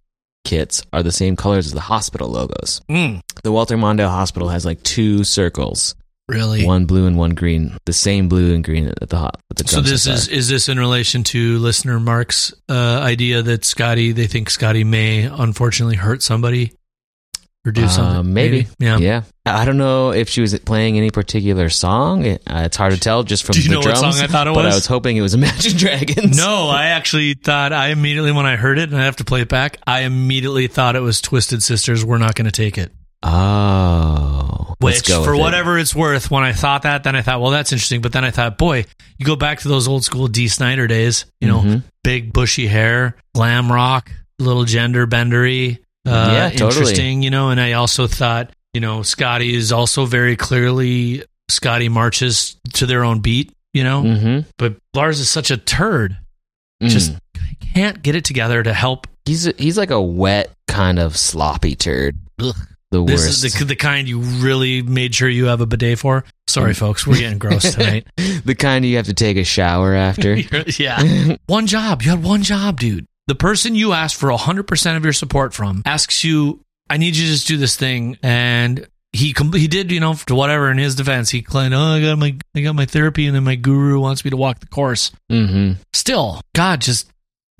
kits are the same colors as the hospital logos. Mm, The Walter Mondale Hospital has like two circles, really? one blue and one green, the same blue and green at the ho- at the So this is are. is this in relation to listener Mark's uh, idea that Scotty they think Scotty may unfortunately hurt somebody or do Uh, something? maybe. Yeah. yeah. I don't know if she was playing any particular song. It, uh, it's hard to tell just from Do you the know what drums. song I thought it was. but? I was hoping it was Imagine Dragons. No, I actually thought I immediately when I heard it and I have to play it back, I immediately thought it was Twisted Sisters. We're not going to take it. Oh, Which, for with it. whatever it's worth, when I thought that, then I thought, well, that's interesting. But then I thought, boy, you go back to those old school Dee Snider days. You know, Mhm. big bushy hair, glam rock, little gender bendery. Uh, Yeah, totally. Interesting, you know. And I also thought, you know, Scotty is also very clearly Scotty marches to their own beat. You know, Mhm. but Lars is such a turd. Mm. Just can't get it together to help. he's a, he's like a wet kind of sloppy turd. Ugh. The This worst. is the, the kind you really made sure you have a bidet for. Sorry, folks, we're getting gross tonight. the kind you have to take a shower after. yeah. One job. You had one job, dude. The person you asked for 100% of your support from asks you, I need you to just do this thing. And he com- he did, you know, to whatever in his defense. He claimed, oh, I got my I got my therapy and then my guru wants me to walk the course. hmm Still, God, just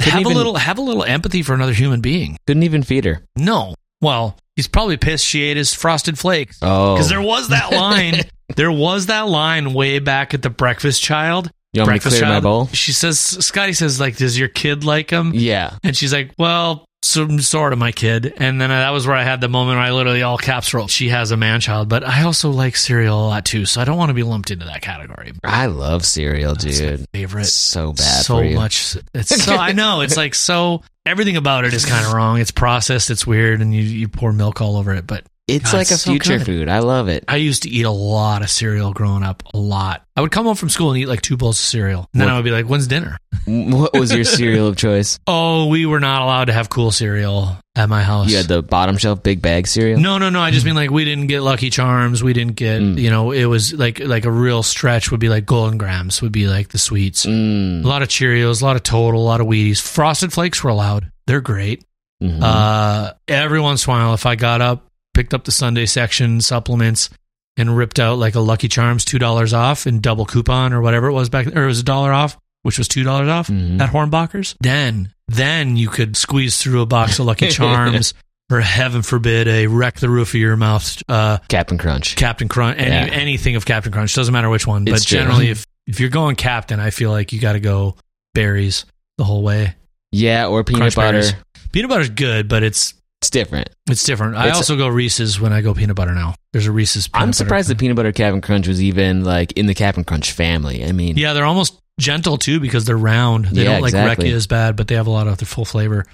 Couldn't have a little have a little empathy for another human being. Couldn't even feed her. No. Well, he's probably pissed she ate his frosted flakes. Oh, Because there was that line. there was that line way back at the breakfast child. you want me to breakfast clear my bowl? She says, Scotty says, like, does your kid like him? Yeah. And she's like, well, some sort of my kid. And then I, that was where I had the moment where I literally all caps wrote, she has a man child. But I also like cereal a lot too. So I don't want to be lumped into that category. I love cereal, dude. favorite. It's so bad so for you. much. It's so, I know. It's like so, everything about it is kind of wrong. It's processed. It's weird. And you, you pour milk all over it. But It's God, like a it's so future good. food. I love it. I used to eat a lot of cereal growing up, a lot. I would come home from school and eat like two bowls of cereal. And then What- I would be like, when's dinner? what was your cereal of choice? Oh, we were not allowed to have cool cereal at my house. You had the bottom shelf big bag cereal. no, no, no. I just mean like we didn't get Lucky Charms. We didn't get, Mm. you know, it was like like a real stretch would be like Golden Grahams would be like the sweets. Mm. A lot of Cheerios, a lot of Total, a lot of Wheaties. Frosted Flakes were allowed. They're great. Mhm. Uh, every once in a while, if I got up, picked up the Sunday section supplements, and ripped out like a Lucky Charms two dollars off in double coupon or whatever it was back, or it was a dollar off, which was two dollars off Mhm. at Hornbachers. Then, then you could squeeze through a box of Lucky Charms, or heaven forbid, a wreck the roof of your mouth, uh, Captain Crunch. Captain Crunch, any, Yeah. anything of Captain Crunch doesn't matter which one, It's but true. generally, if if you're going Captain, I feel like you got to go berries the whole way. Yeah, or peanut Crunch butter. berries. Peanut butter's good, but it's It's different. it's different. I It's- also go Reese's when I go peanut butter now. There's a Reese's. Peanut I'm surprised the peanut butter Captain Crunch was even like in the Captain Crunch family. I mean, Yeah, they're almost gentle too because they're round. They Yeah, don't like exactly. wreck you as bad, but they have a lot of the full flavor.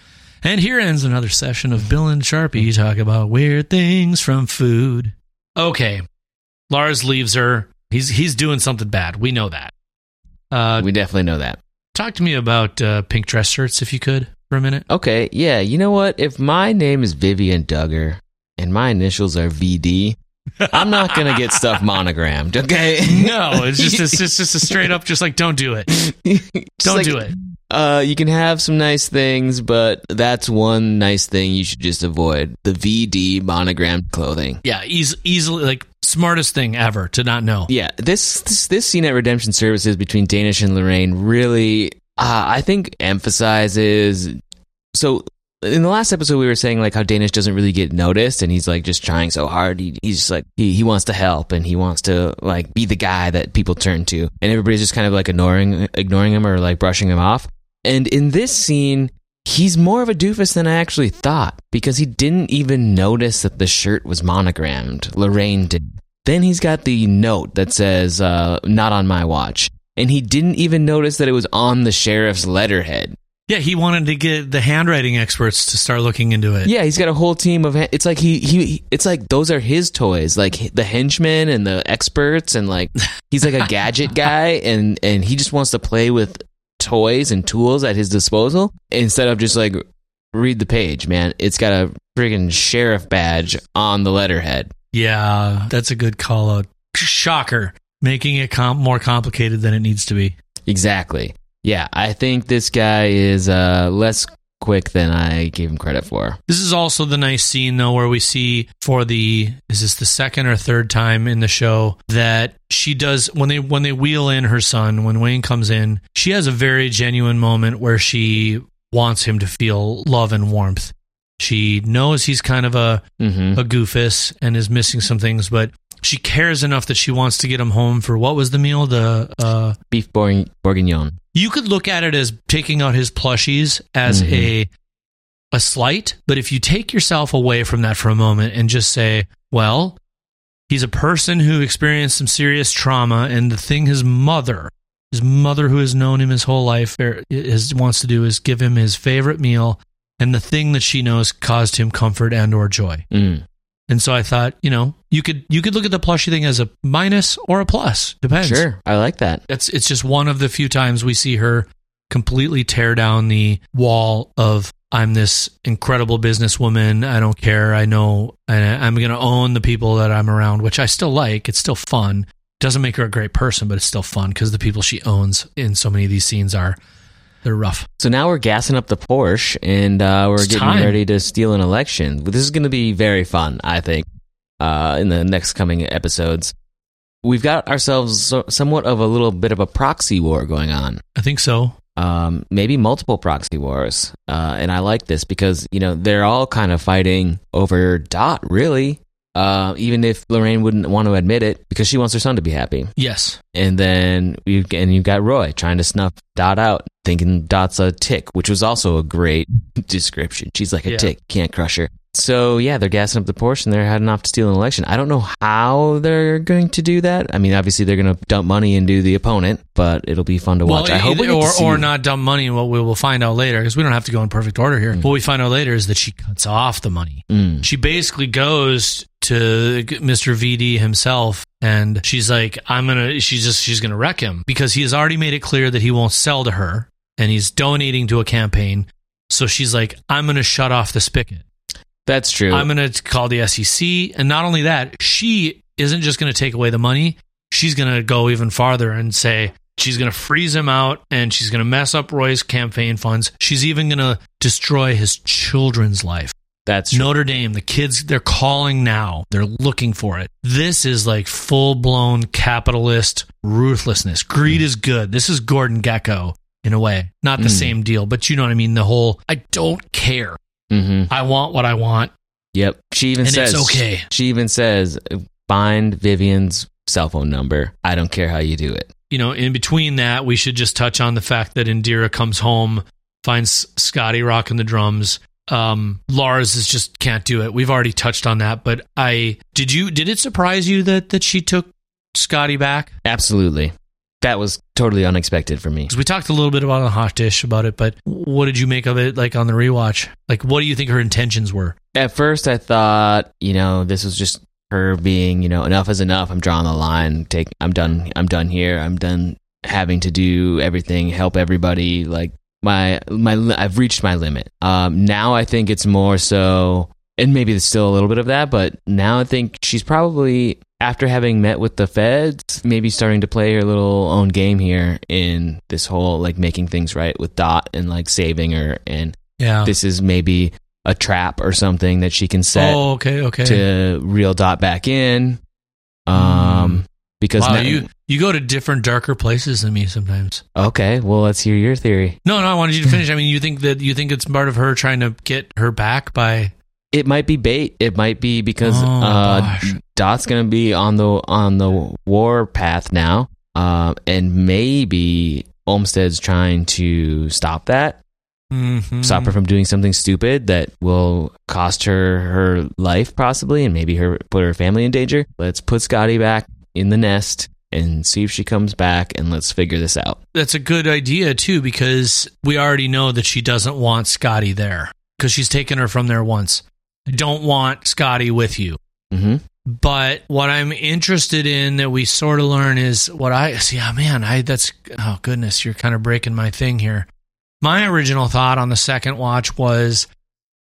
And here ends another session of Bill and Charpie talk about weird things from food. Okay, Lars leaves her. He's he's doing something bad. We know that. Uh, we definitely know that. talk to me about uh, pink dress shirts if you could for a minute. Okay, yeah. You know what? If my name is Vivian Duggar and my initials are VD, I'm not gonna get stuff monogrammed. Okay? No, it's just it's just, just a straight up just like don't do it. Don't like, do it. Uh, you can have some nice things, but that's one nice thing you should just avoid: the VD monogrammed clothing. Yeah, eas- easily like smartest thing ever to not know. Yeah, this this, this scene at Redemption Services between Danish and Lorraine really, uh, I think, emphasizes. So in the last episode, we were saying like how Danish doesn't really get noticed, and he's like just trying so hard. He, he's just like he he wants to help, and he wants to like be the guy that people turn to, and everybody's just kind of like ignoring ignoring him or like brushing him off. And in this scene. He's more of a doofus than I actually thought because he didn't even notice that the shirt was monogrammed. Lorraine did. Then he's got the note that says, uh, not on my watch. And he didn't even notice that it was on the sheriff's letterhead. Yeah, he wanted to get the handwriting experts to start looking into it. Yeah, he's got a whole team of. It's like he he. It's like those are his toys, like the henchmen and the experts, and like he's like a gadget guy, and and he just wants to play with toys and tools at his disposal instead of just like read the page. Man, it's got a friggin' sheriff badge on the letterhead. Yeah, that's a good call out. Shocker, making it com- more complicated than it needs to be. Exactly. Yeah, I think this guy is uh, less quick than I gave him credit for. This is also the nice scene though where we see for the is this the second or third time in the show that she does when they when they wheel in her son when Wayne comes in, she has a very genuine moment where she wants him to feel love and warmth. She knows he's kind of a Mm-hmm. a goofus and is missing some things, but she cares enough that she wants to get him home for what was the meal? The uh Beef bourguignon. you could look at it as taking out his plushies as Mhm. a a slight, but if you take yourself away from that for a moment and just say, well, he's a person who experienced some serious trauma and the thing his mother his mother who has known him his whole life er, is wants to do is give him his favorite meal and the thing that she knows caused him comfort and or joy. Mm. And so I thought, you know, you could you could look at the plushie thing as a minus or a plus, depends. Sure, I like that. That's it's just one of the few times we see her completely tear down the wall of I'm this incredible businesswoman. I don't care. I know and I'm going to own the people that I'm around, which I still like. It's still fun. Doesn't make her a great person, but it's still fun because the people she owns in so many of these scenes are they're rough. So now we're gassing up the Porsche, and uh, we're It's getting time. ready to steal an election. This is going to be very fun, I think, uh, in the next coming episodes. We've got ourselves somewhat of a little bit of a proxy war going on. I think so. um, maybe multiple proxy wars. Uh, and I like this because, you know, they're all kind of fighting over Dot, really. Uh, even if Lorraine wouldn't want to admit it because she wants her son to be happy. Yes. And then you and you've got Roy trying to snuff Dot out, thinking Dot's a tick, which was also a great description. She's like a Yeah. tick, can't crush her. So yeah, they're gassing up the Porsche and they're heading off to steal an election. I don't know how they're going to do that. I mean, obviously they're going to dump money into the opponent, but it'll be fun to watch. I hope we either- get to or or not dump money. And what we will find out later, because we don't have to go in perfect order here. What we find out later is that she cuts off the money. Mm. She basically goes to Mr. VD himself, and she's like, "I'm gonna." She's just she's gonna wreck him because he has already made it clear that he won't sell to her, and he's donating to a campaign. So she's like, "I'm gonna shut off the spigot." That's true. I'm going to call the SEC. And not only that, she isn't just going to take away the money. She's going to go even farther and say she's going to freeze him out and she's going to mess up Roy's campaign funds. She's even going to destroy his children's life. That's true. Notre Dame, the kids, they're calling now. They're looking for it. This is like full blown capitalist ruthlessness. Greed is good. This is Gordon Gekko in a way. Not the Mm. same deal, but you know what I mean? The whole, I don't care. Hmm I want what I want. Yep. She even And says it's okay. She even says, "Find Vivian's cell phone number. I don't care how you do it." you know, in between that, we should just touch on the fact that Indira comes home, finds Scotty rocking the drums. Um, Lars is just can't do it. We've already touched on that, but I did you did it surprise you that that she took Scotty back? Absolutely. That was totally unexpected for me. We talked a little bit about a hot dish about it, but what did you make of it? Like on the rewatch, like what do you think her intentions were? At first, I thought, you know, this was just her being, you know, enough is enough. I'm drawing the line. Take, I'm done. I'm done here. I'm done having to do everything, help everybody. Like my my, I've reached my limit. Um, now I think it's more so, and maybe there's still a little bit of that, but now I think she's probably after having met with the feds, maybe starting to play her little own game here in this whole like making things right with Dot and like saving her and Yeah. this is maybe a trap or something that she can set oh, okay, okay. to reel dot back in um because wow, now- you you go to different darker places than me sometimes. okay well let's hear your theory No, no, I wanted you to finish. I mean, you think that you think it's part of her trying to get her back by it might be bait it might be because Oh, uh. Dot's gonna be on the on the war path now uh, and maybe olmstead's trying to stop that Mhm. stop her from doing something stupid that will cost her her life possibly and maybe her put her family in danger let's put scotty back in the nest and see if she comes back and let's figure this out. That's a good idea too, because we already know that she doesn't want Scotty there because she's taken her from there once. I don't want Scotty with you. Hmm But what I'm interested in that we sort of learn is what I see. Oh man, I that's oh goodness, you're kind of breaking my thing here. My original thought on the second watch was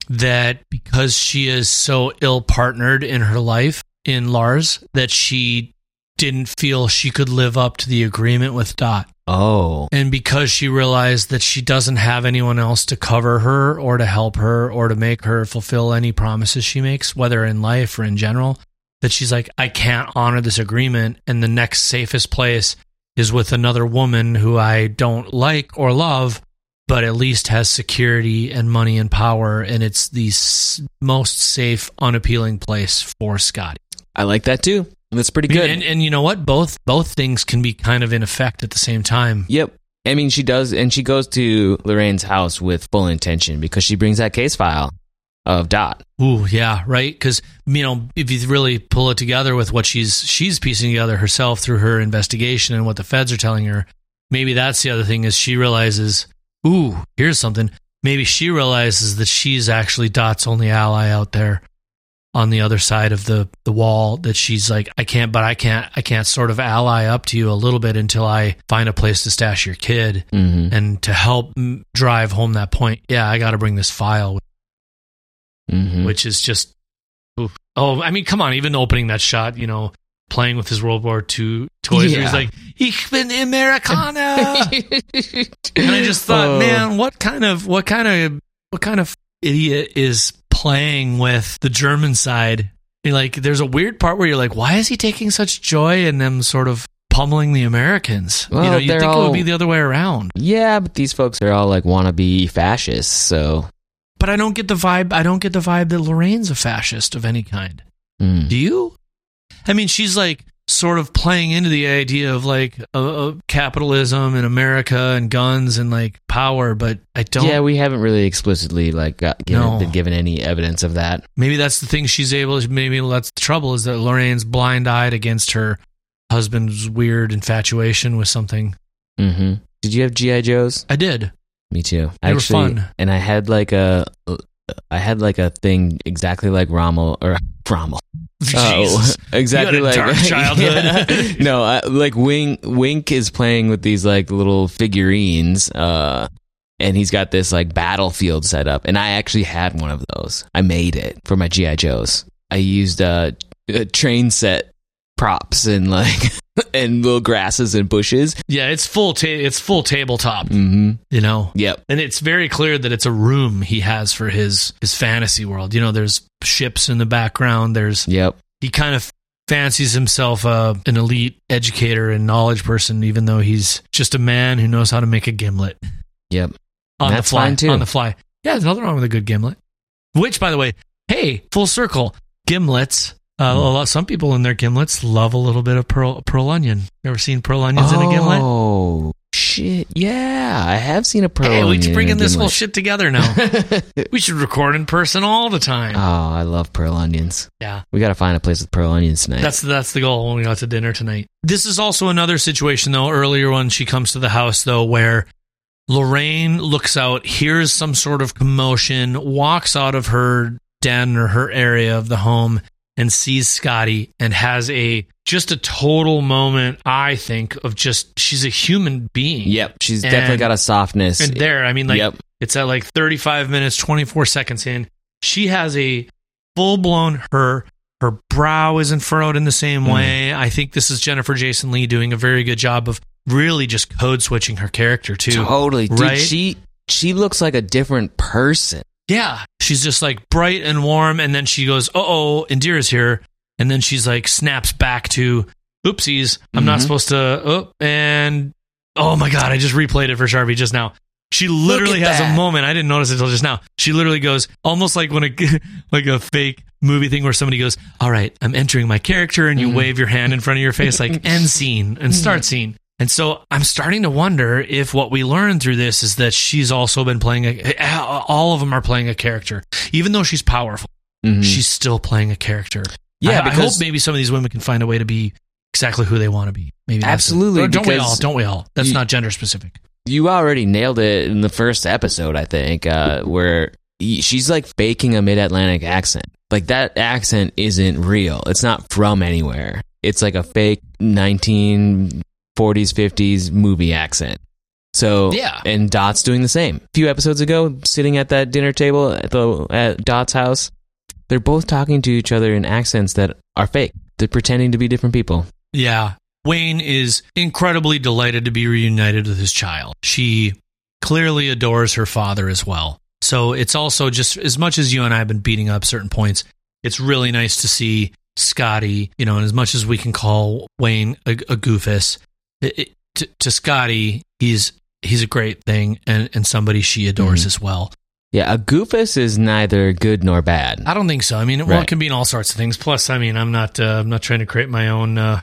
that because she is so ill partnered in her life in Lars, that she didn't feel she could live up to the agreement with Dot. Oh, And because she realized that she doesn't have anyone else to cover her or to help her or to make her fulfill any promises she makes, whether in life or in general, that she's like, I can't honor this agreement. And the next safest place is with another woman who I don't like or love, but at least has security and money and power. And it's the s- most safe, unappealing place for Scotty. I like that too. That's pretty good. And, and you know what? Both both things can be kind of in effect at the same time. Yep. I mean, she does, and she goes to Lorraine's house with full intention because she brings that case file of Dot. Ooh, yeah, right. Because you know, if you really pull it together with what she's she's piecing together herself through her investigation and what the feds are telling her, maybe that's the other thing is she realizes, ooh, here's something. Maybe she realizes that she's actually Dot's only ally out there on the other side of the the wall. That she's like, I can't, but I can't, I can't sort of ally up to you a little bit until I find a place to stash your kid. Mm-hmm. And to help drive home that point, yeah, I got to bring this file Mm-hmm. which is just oof. oh i mean come on even opening that shot you know playing with his world war ii toys where he's like ich bin americana and i just thought Oh. man what kind of what kind of what kind of idiot is playing with the german side You're like there's a weird part where you're like why is he taking such joy in them sort of pummeling the americans you know you think it would be the other way around yeah, but these folks are all like wannabe fascists, so. but i don't get the vibe i don't get the vibe that lorraine's a fascist of any kind mm. Do you? I mean, she's like sort of playing into the idea of like uh, uh, capitalism and America and guns and like power, but I don't. Yeah, we haven't really explicitly like got, given, No. been given any evidence of that. maybe that's the thing she's able. to, Maybe that's the trouble is that Lorraine's blind eyed against her husband's weird infatuation with something. hmm Did you have GI Joes? I did. Me too. They were Actually, fun. and I had like a, I had like a thing exactly like Rommel or Rommel. Jesus. Oh, exactly a like childhood. Yeah. no, I, like Wink Wink is playing with these like little figurines, uh, and he's got this like battlefield set up, and I actually had one of those. I made it for my GI Joes. I used uh, uh train set props and like and little grasses and bushes. Yeah, it's full. Ta- it's full tabletop. Mm-hmm. You know. Yep. and it's very clear that it's a room he has for his his fantasy world. You know, there's ships in the background. There's Yep. he kind of fancies himself uh, an elite educator and knowledge person, even though he's just a man who knows how to make a gimlet Yep. on the fly. too. On the fly. Yeah, there's nothing wrong with a good gimlet. Which, by the way, hey, full circle, gimlets. Uh, Hmm. a lot, some people in their gimlets love a little bit of pearl, pearl onion. You ever seen pearl onions in a gimlet? Oh shit! Yeah, I have seen a pearl. Hey, we onion in bringing this whole shit together now. we should record in person all the time. Oh, I love pearl onions. yeah. We got to find a place with pearl onions tonight. That's that's the goal when we go out to dinner tonight. This is also another situation though. Earlier when she comes to the house though, where Lorraine looks out, hears some sort of commotion, walks out of her den or her area of the home, and sees Scotty, and has a just a total moment. I think of just she's a human being. yep, she's And- definitely got a softness. And there, I mean, like Yep. it's at like 35 minutes, 24 seconds in. She has a full blown her her brow isn't furrowed in the same Mm. way. I think this is Jennifer Jason Leigh doing a very good job of really just code switching her character too. totally, dude. Right? She she looks like a different person. Yeah, she's just like bright and warm, and then she goes, "Uh oh, Indira's here," and then she's like snaps back to, "Oopsies, I'm not Mhm. supposed to." Oh, and oh my god, I just replayed it for Charpie just now. She literally has a moment. I didn't notice it until just now. She literally goes almost like when a like a fake movie thing where somebody goes, "All right, I'm entering my character," and you Mhm. wave your hand in front of your face like end scene and start scene. And so I'm starting to wonder if what we learned through this is that she's also been playing a. All of them are playing a character, even though she's powerful. Mhm. She's still playing a character. Yeah, I, I hope maybe some of these women can find a way to be exactly who they want to be. Maybe. Absolutely, don't we all? Don't we all? That's you- not gender specific. you already nailed it in the first episode, I think, uh, where she's like faking a mid Atlantic accent. Like that accent isn't real. It's not from anywhere. It's like a fake 1940s, 50s movie accent. So, Yeah. and Dot's doing the same. A few episodes ago, sitting at that dinner table at, the, at Dot's house, they're both talking to each other in accents that are fake. They're pretending to be different people. Yeah. Wayne is incredibly delighted to be reunited with his child. She clearly adores her father as well. So it's also just as much as you and I have been beating up certain points, it's really nice to see Scotty, you know, and as much as we can call Wayne a, a goofus, it, it- to, to Scotty, he's he's a great thing and, and somebody she adores Mhm. as well. Yeah, a goofus is neither good nor bad. I don't think so. I mean, well, it can be in all sorts of things. Plus, I mean, I'm not uh, I'm not trying to create my own uh,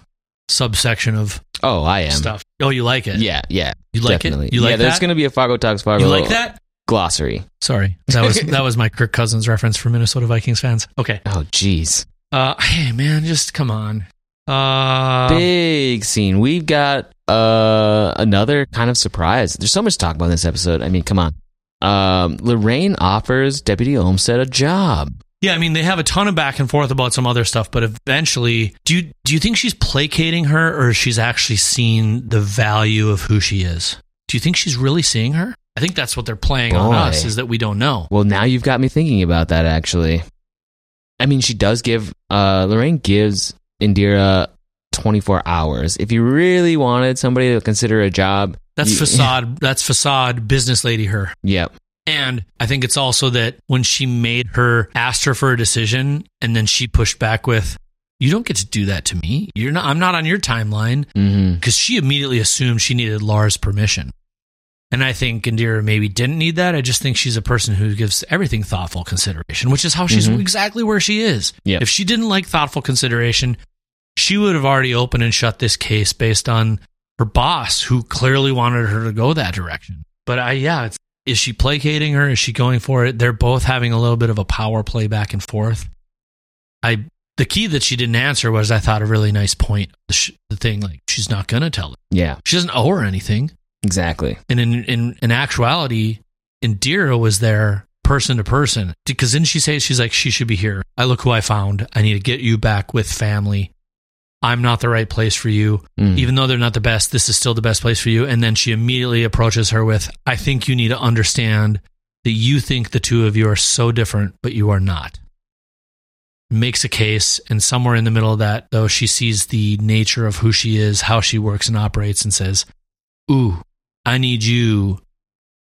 subsection of Oh, I am. stuff. Oh, you like it? Yeah, yeah. You like definitely. it? You like yeah, there's going to be a Fargo Talks Fargo You like that? glossary. Sorry, that was that was my Kirk Cousins reference for Minnesota Vikings fans. Okay, Oh, jeez. uh, hey man, just come on. Uh, Big scene. We've got uh another kind of surprise. There's so much to talk about in this episode. I mean, come on. Um, Lorraine offers Deputy Olmstead a job. yeah, I mean they have a ton of back and forth about some other stuff, but eventually, do you do you think she's placating her, or she's actually seen the value of who she is? Do you think she's really seeing her? I think that's what they're playing on us is that we don't know. Well, now you've got me thinking about that. Actually, I mean, she does give. Uh, Lorraine gives Indira 24 hours. If you really wanted somebody to consider a job, That's you- facade. That's facade business lady her. Yep. And I think it's also that when she made her asked her for a decision and then she pushed back with, "You don't get to do that to me. You're not I'm not on your timeline." hmm Cuz she immediately assumed she needed Lars permission. And I think Indira maybe didn't need that. I just think she's a person who gives everything thoughtful consideration, which is how she's Mhm. exactly where she is. Yep. If she didn't like thoughtful consideration, she would have already opened and shut this case based on her boss, who clearly wanted her to go that direction. But I, yeah, it's, is she placating her? Is she going for it? They're both having a little bit of a power play back and forth. I, the key that she didn't answer was, I thought, a really nice point. The, sh- the thing, like, she's not going to tell it. Yeah. She doesn't owe her anything. Exactly. And in, in, in actuality, Indira was there person to person. Because didn't she say, she's like, she should be here. I look who I found. I need to get you back with family. I'm not the right place for you. Mm. Even though they're not the best, this is still the best place for you. And then she immediately approaches her with, I think you need to understand that you think the two of you are so different, but you are not. Makes a case, and somewhere in the middle of that, though, she sees the nature of who she is, how she works and operates, and says, Ooh, I need you.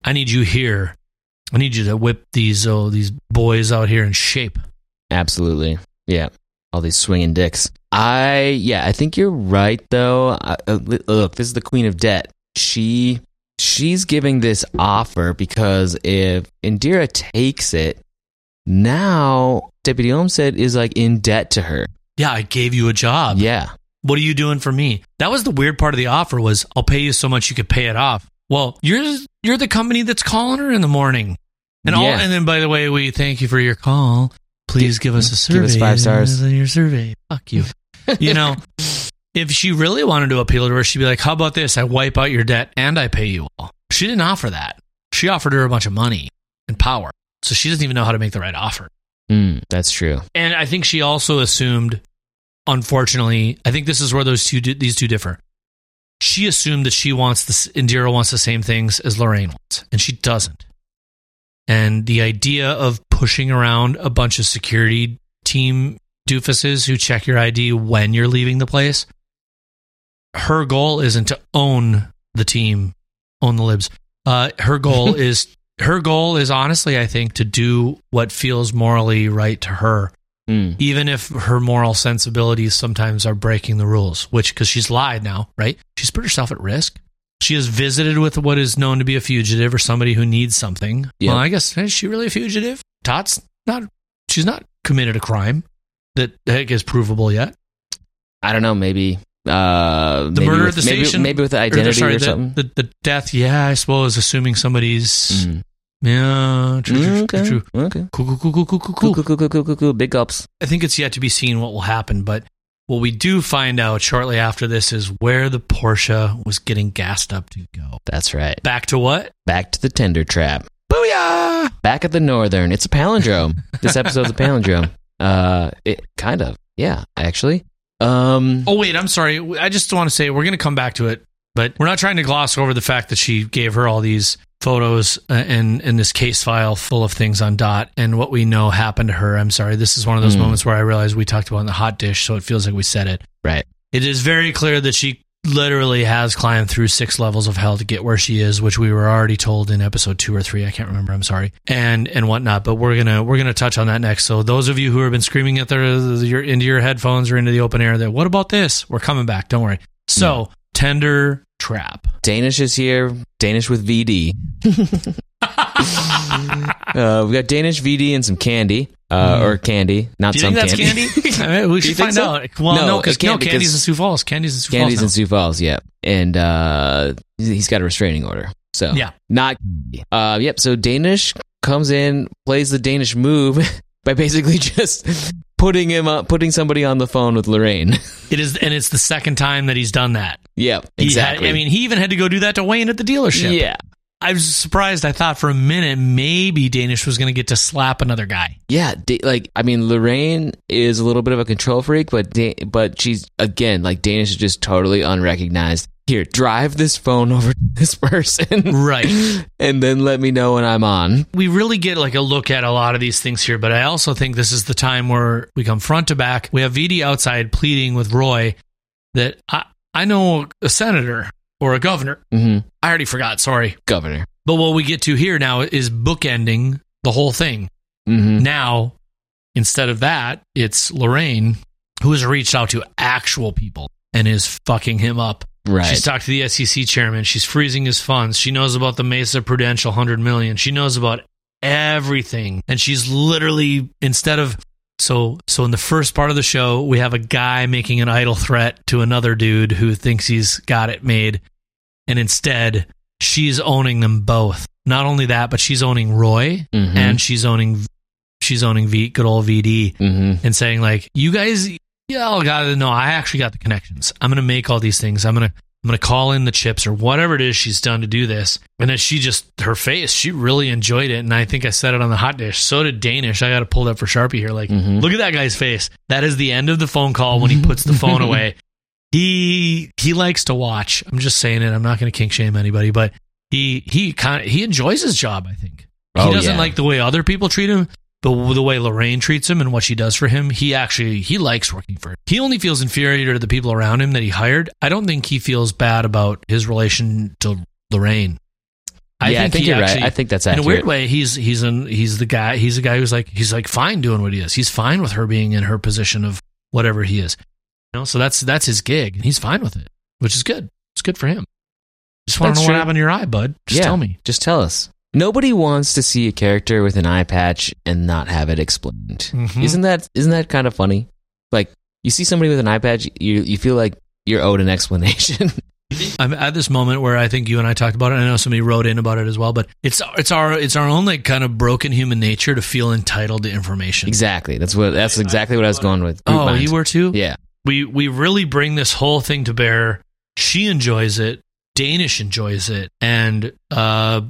I need you here. I need you to whip these oh these boys out here in shape. Absolutely. Yeah. All these swinging dicks. I, yeah, I think you're right, though. Uh, uh, look, this is the Queen of Debt. She, she's giving this offer because if Indira takes it, now Deputy Olmstead is like in debt to her. Yeah, I gave you a job. Yeah. What are you doing for me? That was the weird part of the offer was I'll pay you so much you could pay it off. Well, you're you're the company that's calling her in the morning. And all and then by the way, we thank you for your call. Please give us a survey. Give us five stars. Your survey. Fuck you. you know, if she really wanted to appeal to her, she'd be like, How about this? I wipe out your debt and I pay you all. She didn't offer that. She offered her a bunch of money and power. So she doesn't even know how to make the right offer. Mm, that's true. And I think she also assumed, unfortunately, I think this is where those two these two differ. She assumed that she wants this Indira wants the same things as Lorraine wants, and she doesn't. And the idea of pushing around a bunch of security team doofuses who check your ID when you're leaving the place, her goal isn't to own the team, own the libs. Uh, her goal is her goal is honestly, I think, to do what feels morally right to her, Mm, even if her moral sensibilities sometimes are breaking the rules. Which, because she's lied now, right? She's put herself at risk. She has visited with what is known to be a fugitive or somebody who needs something. Yeah. Well, I guess is she really a fugitive? Dot's not. She's not committed a crime that heck is provable yet. I don't know. Maybe. Uh, The maybe murder with, at the maybe, station? Maybe with the Or, identity sorry, or the, something. The, the death, yeah, I suppose, assuming somebody's. Mm. Yeah, true, true, Mm, true, okay. true. Okay. Cool, cool, cool, cool, cool, cool, Cool, cool. cool, cool, cool, cool, cool. Big gulps. I think it's yet to be seen what will happen, but what we do find out shortly after this is where the Porsche was getting gassed up to go. That's right. Back to what? Back to the tender trap. Booyah! Back at the Northern. It's a palindrome. this episode's a palindrome. Uh, it kind of. Yeah, actually. Um, Oh wait, I'm sorry. I just want to say we're going to come back to it, but we're not trying to gloss over the fact that she gave her all these photos uh, and in this case file full of things on Dot and what we know happened to her. I'm sorry. This is one of those Mm. moments where I realized we talked about in the hot dish, so it feels like we said it. right. It is very clear that she literally has climbed through six levels of hell to get where she is, which we were already told in episode two or three. I can't remember. I'm sorry, and and whatnot. But we're gonna we're gonna touch on that next. So those of you who have been screaming at their your into your headphones or into the open air, that what about this? We're coming back. Don't worry. So tender trap. Danish is here. Danish with VD. uh, we got Danish VD and some candy, uh, Mm. or candy, not Do you some think that's candy. candy? All right, we you should find so? out. Well, No, no, it because can't no, because- candy's in Sioux Falls. Candy's in Sioux Candy's in Sioux Falls, yeah, and uh, he's got a restraining order. So Yeah. not candy. Uh, yep. So Danish comes in, plays the Danish move by basically just putting him up, putting somebody on the phone with Lorraine. It is, and it's the second time that he's done that. Yep, He had- exactly. I mean, he even had to go do that to Wayne at the dealership. yeah, I was surprised. I thought for a minute maybe Danish was going to get to slap another guy. Yeah, like I mean, Lorraine is a little bit of a control freak, but da- but she's again like Danish is just totally unrecognized. Here, drive this phone over to this person, Right. and then let me know when I'm on. We really get like a look at a lot of these things here, but I also think this is the time where we come front to back. We have VD outside pleading with Roy that I, I know a senator or a governor. hmm I already forgot. Sorry. Governor. But what we get to here now is bookending the whole thing. hmm Now, instead of that, it's Lorraine who has reached out to actual people and is fucking him up. Right. She's talked to the SEC chairman. She's freezing his funds. She knows about the Mesa Prudential 100 million. She knows about everything. And she's literally instead of so so in the first part of the show, we have a guy making an idle threat to another dude who thinks he's got it made. And instead, she's owning them both. Not only that, but she's owning Roy Mhm. and she's owning she's owning V good old VD hmm and saying like, "You guys, y'all got to know. I actually got the connections. I'm gonna make all these things. I'm gonna." I'm gonna call in the chips or whatever it is she's done to do this, and then she just her face. She really enjoyed it, and I think I said it on the hot dish. So did Danish. I got to pull that for Charpie here. Like, Mhm. look at that guy's face. That is the end of the phone call when he puts the phone away. He he likes to watch. I'm just saying it. I'm not gonna kink shame anybody, but he he kind of he enjoys his job. I think he Oh, doesn't yeah. like the way other people treat him, but the way Lorraine treats him and what she does for him, he actually he likes working for her. He only feels inferior to the people around him that he hired. I don't think he feels bad about his relation to Lorraine. yeah, I think he you're actually- right. I think that's accurate. in a weird way, he's he's an he's the guy he's the guy who's like he's like fine doing what he is. He's fine with her being in her position of whatever he is. You know, so that's that's his gig, and he's fine with it, which is good. It's good for him. Just want to know true. what happened to your eye, bud. Just Yeah. tell me. Just tell us. Nobody wants to see a character with an eye patch and not have it explained. Mhm. Isn't that isn't that kind of funny? Like you see somebody with an eye patch, you you feel like you're owed an explanation. I'm at this moment where I think you and I talked about it. I know somebody wrote in about it as well, but it's it's our it's our own like kind of broken human nature to feel entitled to information. exactly. That's what that's exactly what I was going with. Group Oh, mind. you were too. Yeah. we we really bring this whole thing to bear. She enjoys it. Danish enjoys it, and uh,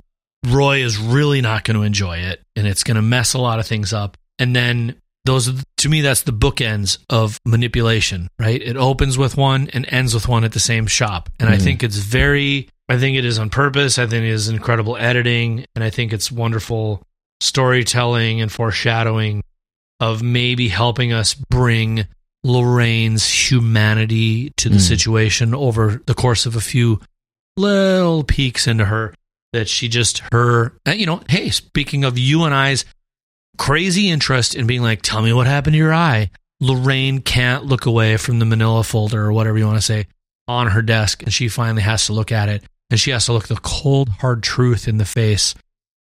Roy is really not going to enjoy it, and it's going to mess a lot of things up. And then those, the- to me, that's the bookends of manipulation, right? It opens with one and ends with one at the same shop, and I Mhm. think it's very. I think it is on purpose. I think it is incredible editing, and I think it's wonderful storytelling and foreshadowing of maybe helping us bring Lorraine's humanity to the Mm. situation over the course of a few little peeks into her that she just her uh, you know hey speaking of you and I's crazy interest in being like tell me what happened to your eye Lorraine can't look away from the manila folder or whatever you want to say on her desk and she finally has to look at it and she has to look the cold hard truth in the face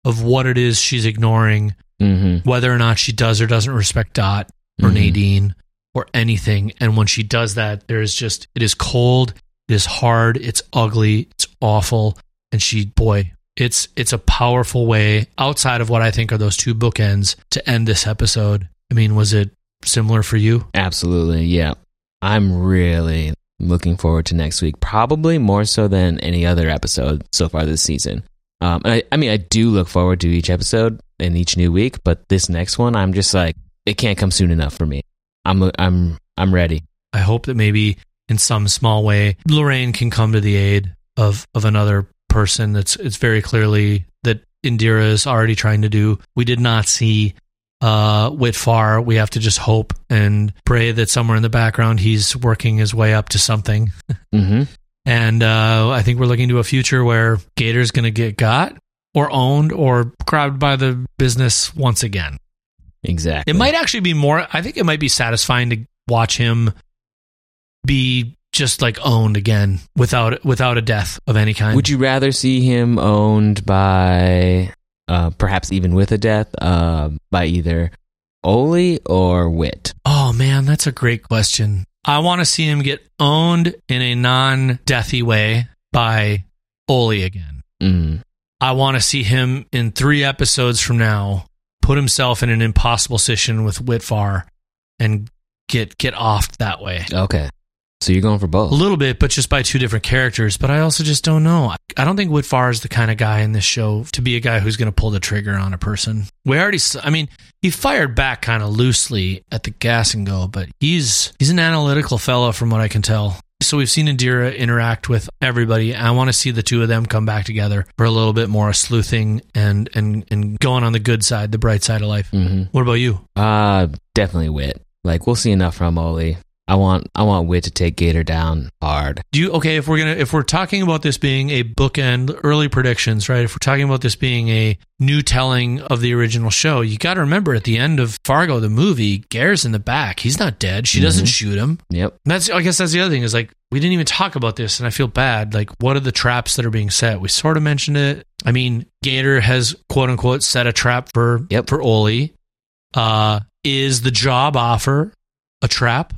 of what it is she's ignoring Mm-hmm. whether or not she does or doesn't respect Dot or Mhm. Nadine or anything. And when she does that, there is just, it is cold, it is hard, it's ugly, it's awful. And she, boy, it's, it's a powerful way outside of what I think are those two bookends to end this episode. I mean, was it similar for you? Absolutely. Yeah. I'm really looking forward to next week, probably more so than any other episode so far this season. Um, and I, I mean, I do look forward to each episode and each new week, but this next one, I'm just like, it can't come soon enough for me. I'm, I'm, I'm ready. I hope that maybe in some small way, Lorraine can come to the aid of of another person. That's it's very clearly that Indira is already trying to do. We did not see uh, Witt Farr. We have to just hope and pray that somewhere in the background he's working his way up to something. Mm-hmm. And uh, I think we're looking to a future where Gator's going to get got or owned or grabbed by the business once again. Exactly. It might actually be more. I think it might be satisfying to watch him be just like owned again without without a death of any kind. Would you rather see him owned by, uh, perhaps even with a death, uh, by either Ole or Witt? Oh man, that's a great question. I want to see him get owned in a non-deathy way by Ole again. Mm. I want to see him in three episodes from now put himself in an impossible situation with Witt Farr and get get off that way. Okay. So you're going for both. A little bit, but just by two different characters. But I also just don't know. I don't think Witt Farr is the kind of guy in this show to be a guy who's going to pull the trigger on a person. We already, I mean, he fired back kind of loosely at the gas and go, but he's he's an analytical fellow from what I can tell. So we've seen Indira interact with everybody. I want to see the two of them come back together for a little bit more sleuthing and and and going on the good side, the bright side of life. hmm What about you? Uh, definitely Witt. Like we'll see enough from Ole. I want I want Witt to take Gator down hard. Do you okay if we're gonna if we're talking about this being a bookend early predictions, right? If we're talking about this being a new telling of the original show, you got to remember at the end of Fargo the movie, Gaear's in the back. He's not dead. She doesn't shoot him. Yep. And that's I guess that's the other thing is like we didn't even talk about this, and I feel bad. Like, what are the traps that are being set? We sort of mentioned it. I mean, Gator has quote unquote set a trap for Yep. for Ole. Uh, is the job offer a trap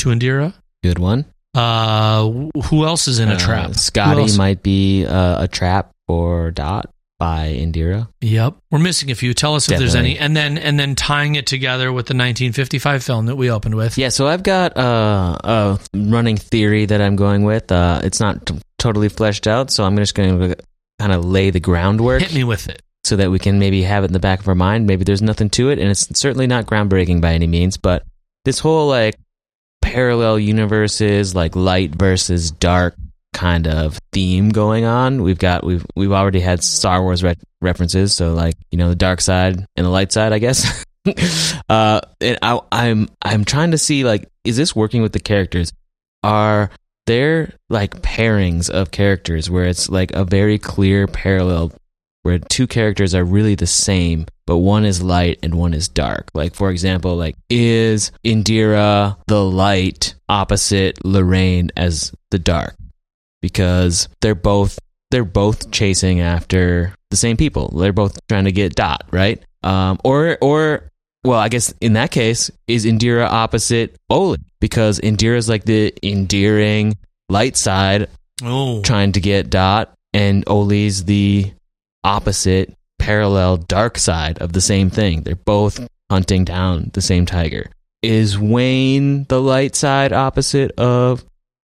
to Indira? Good one. Uh, who else is in a Uh, trap? Scotty might be uh, a trap for Dot by Indira. Yep, we're missing a few. Tell us if there's any, and then and then tying it together with the 1955 film that we opened with. Yeah, so I've got uh, a running theory that I'm going with. Uh, it's not t- totally fleshed out, so I'm just going to kind of lay the groundwork Hit me with it. so that we can maybe have it in the back of our mind. Maybe there's nothing to it, and it's certainly not groundbreaking by any means. But this whole like parallel universes, like light versus dark kind of theme going on. We've got we've we've already had Star Wars re- references, so like you know the dark side and the light side, I guess. uh, and I, I'm I'm trying to see like is this working with the characters? Are there like pairings of characters where it's like a very clear parallel where two characters are really the same, but one is light and one is dark. Like for example, like is Indira the light opposite Lorraine as the dark? Because they're both they're both chasing after the same people. They're both trying to get Dot, right? Um, or or well, I guess in that case, is Indira opposite Ole? Because Indira's like the endearing light side Oh, trying to get Dot, and Ole's the opposite, parallel dark side of the same thing. They're both hunting down the same tiger. Is Wayne the light side opposite of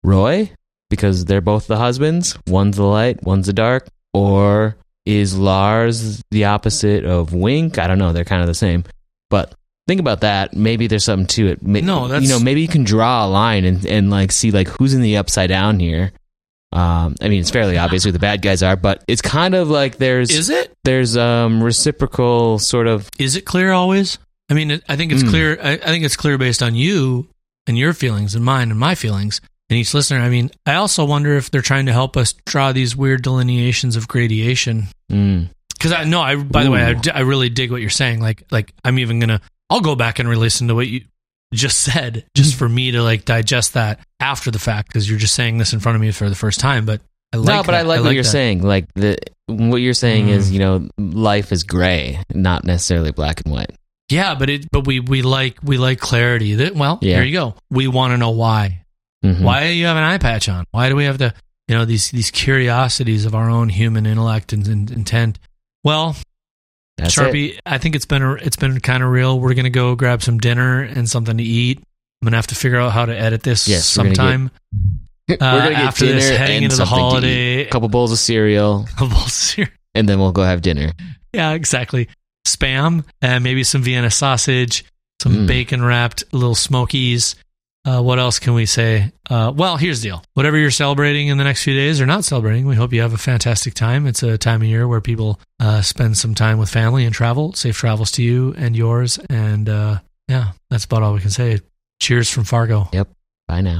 Roy? Because they're both the husbands. One's the light, one's the dark. Or is Lars the opposite of Wink? I don't know. They're kind of the same. But think about that. Maybe there's something to it. No, that's- you know, maybe you can draw a line and, and like see like who's in the upside down here. Um, I mean, it's fairly obvious who the bad guys are, but it's kind of like there's is it? there's um reciprocal sort of Is it clear always? I mean, I think it's Mm. clear. I, I think it's clear based on you and your feelings and mine and my feelings and each listener. I mean, I also wonder if they're trying to help us draw these weird delineations of gradation. mm, Because I know, I by the way, I, Ooh. I really dig what you're saying. Like, like I'm even gonna, I'll go back and re-listen to what you just said, just for me to like digest that after the fact. Because you're just saying this in front of me for the first time, but I like no, but I that. like what you're that. saying. Like the what you're saying Mm. is, you know, life is gray, not necessarily black and white. Yeah, but it, but we we like we like clarity. That well, Yeah. here you go. We want to know why. Mhm. Why do you have an eye patch on? Why do we have to, you know, these these curiosities of our own human intellect and, and intent? Well, That's it. Charpie, I think it's been it's been kind of real. We're gonna go grab some dinner and something to eat. I'm gonna have to figure out how to edit this Yes, we're gonna sometime. We're gonna get after dinner this, heading and into the holiday. A couple bowls of cereal, yeah, and then we'll go have dinner. Yeah, exactly. Spam and maybe some Vienna sausage, some Mm. bacon wrapped little smokies. Uh, what else can we say? Uh, well, here's the deal. Whatever you're celebrating in the next few days or not celebrating, we hope you have a fantastic time. It's a time of year where people uh, spend some time with family and travel. Safe travels to you and yours. And uh, yeah, that's about all we can say. Cheers from Fargo. Yep. Bye now.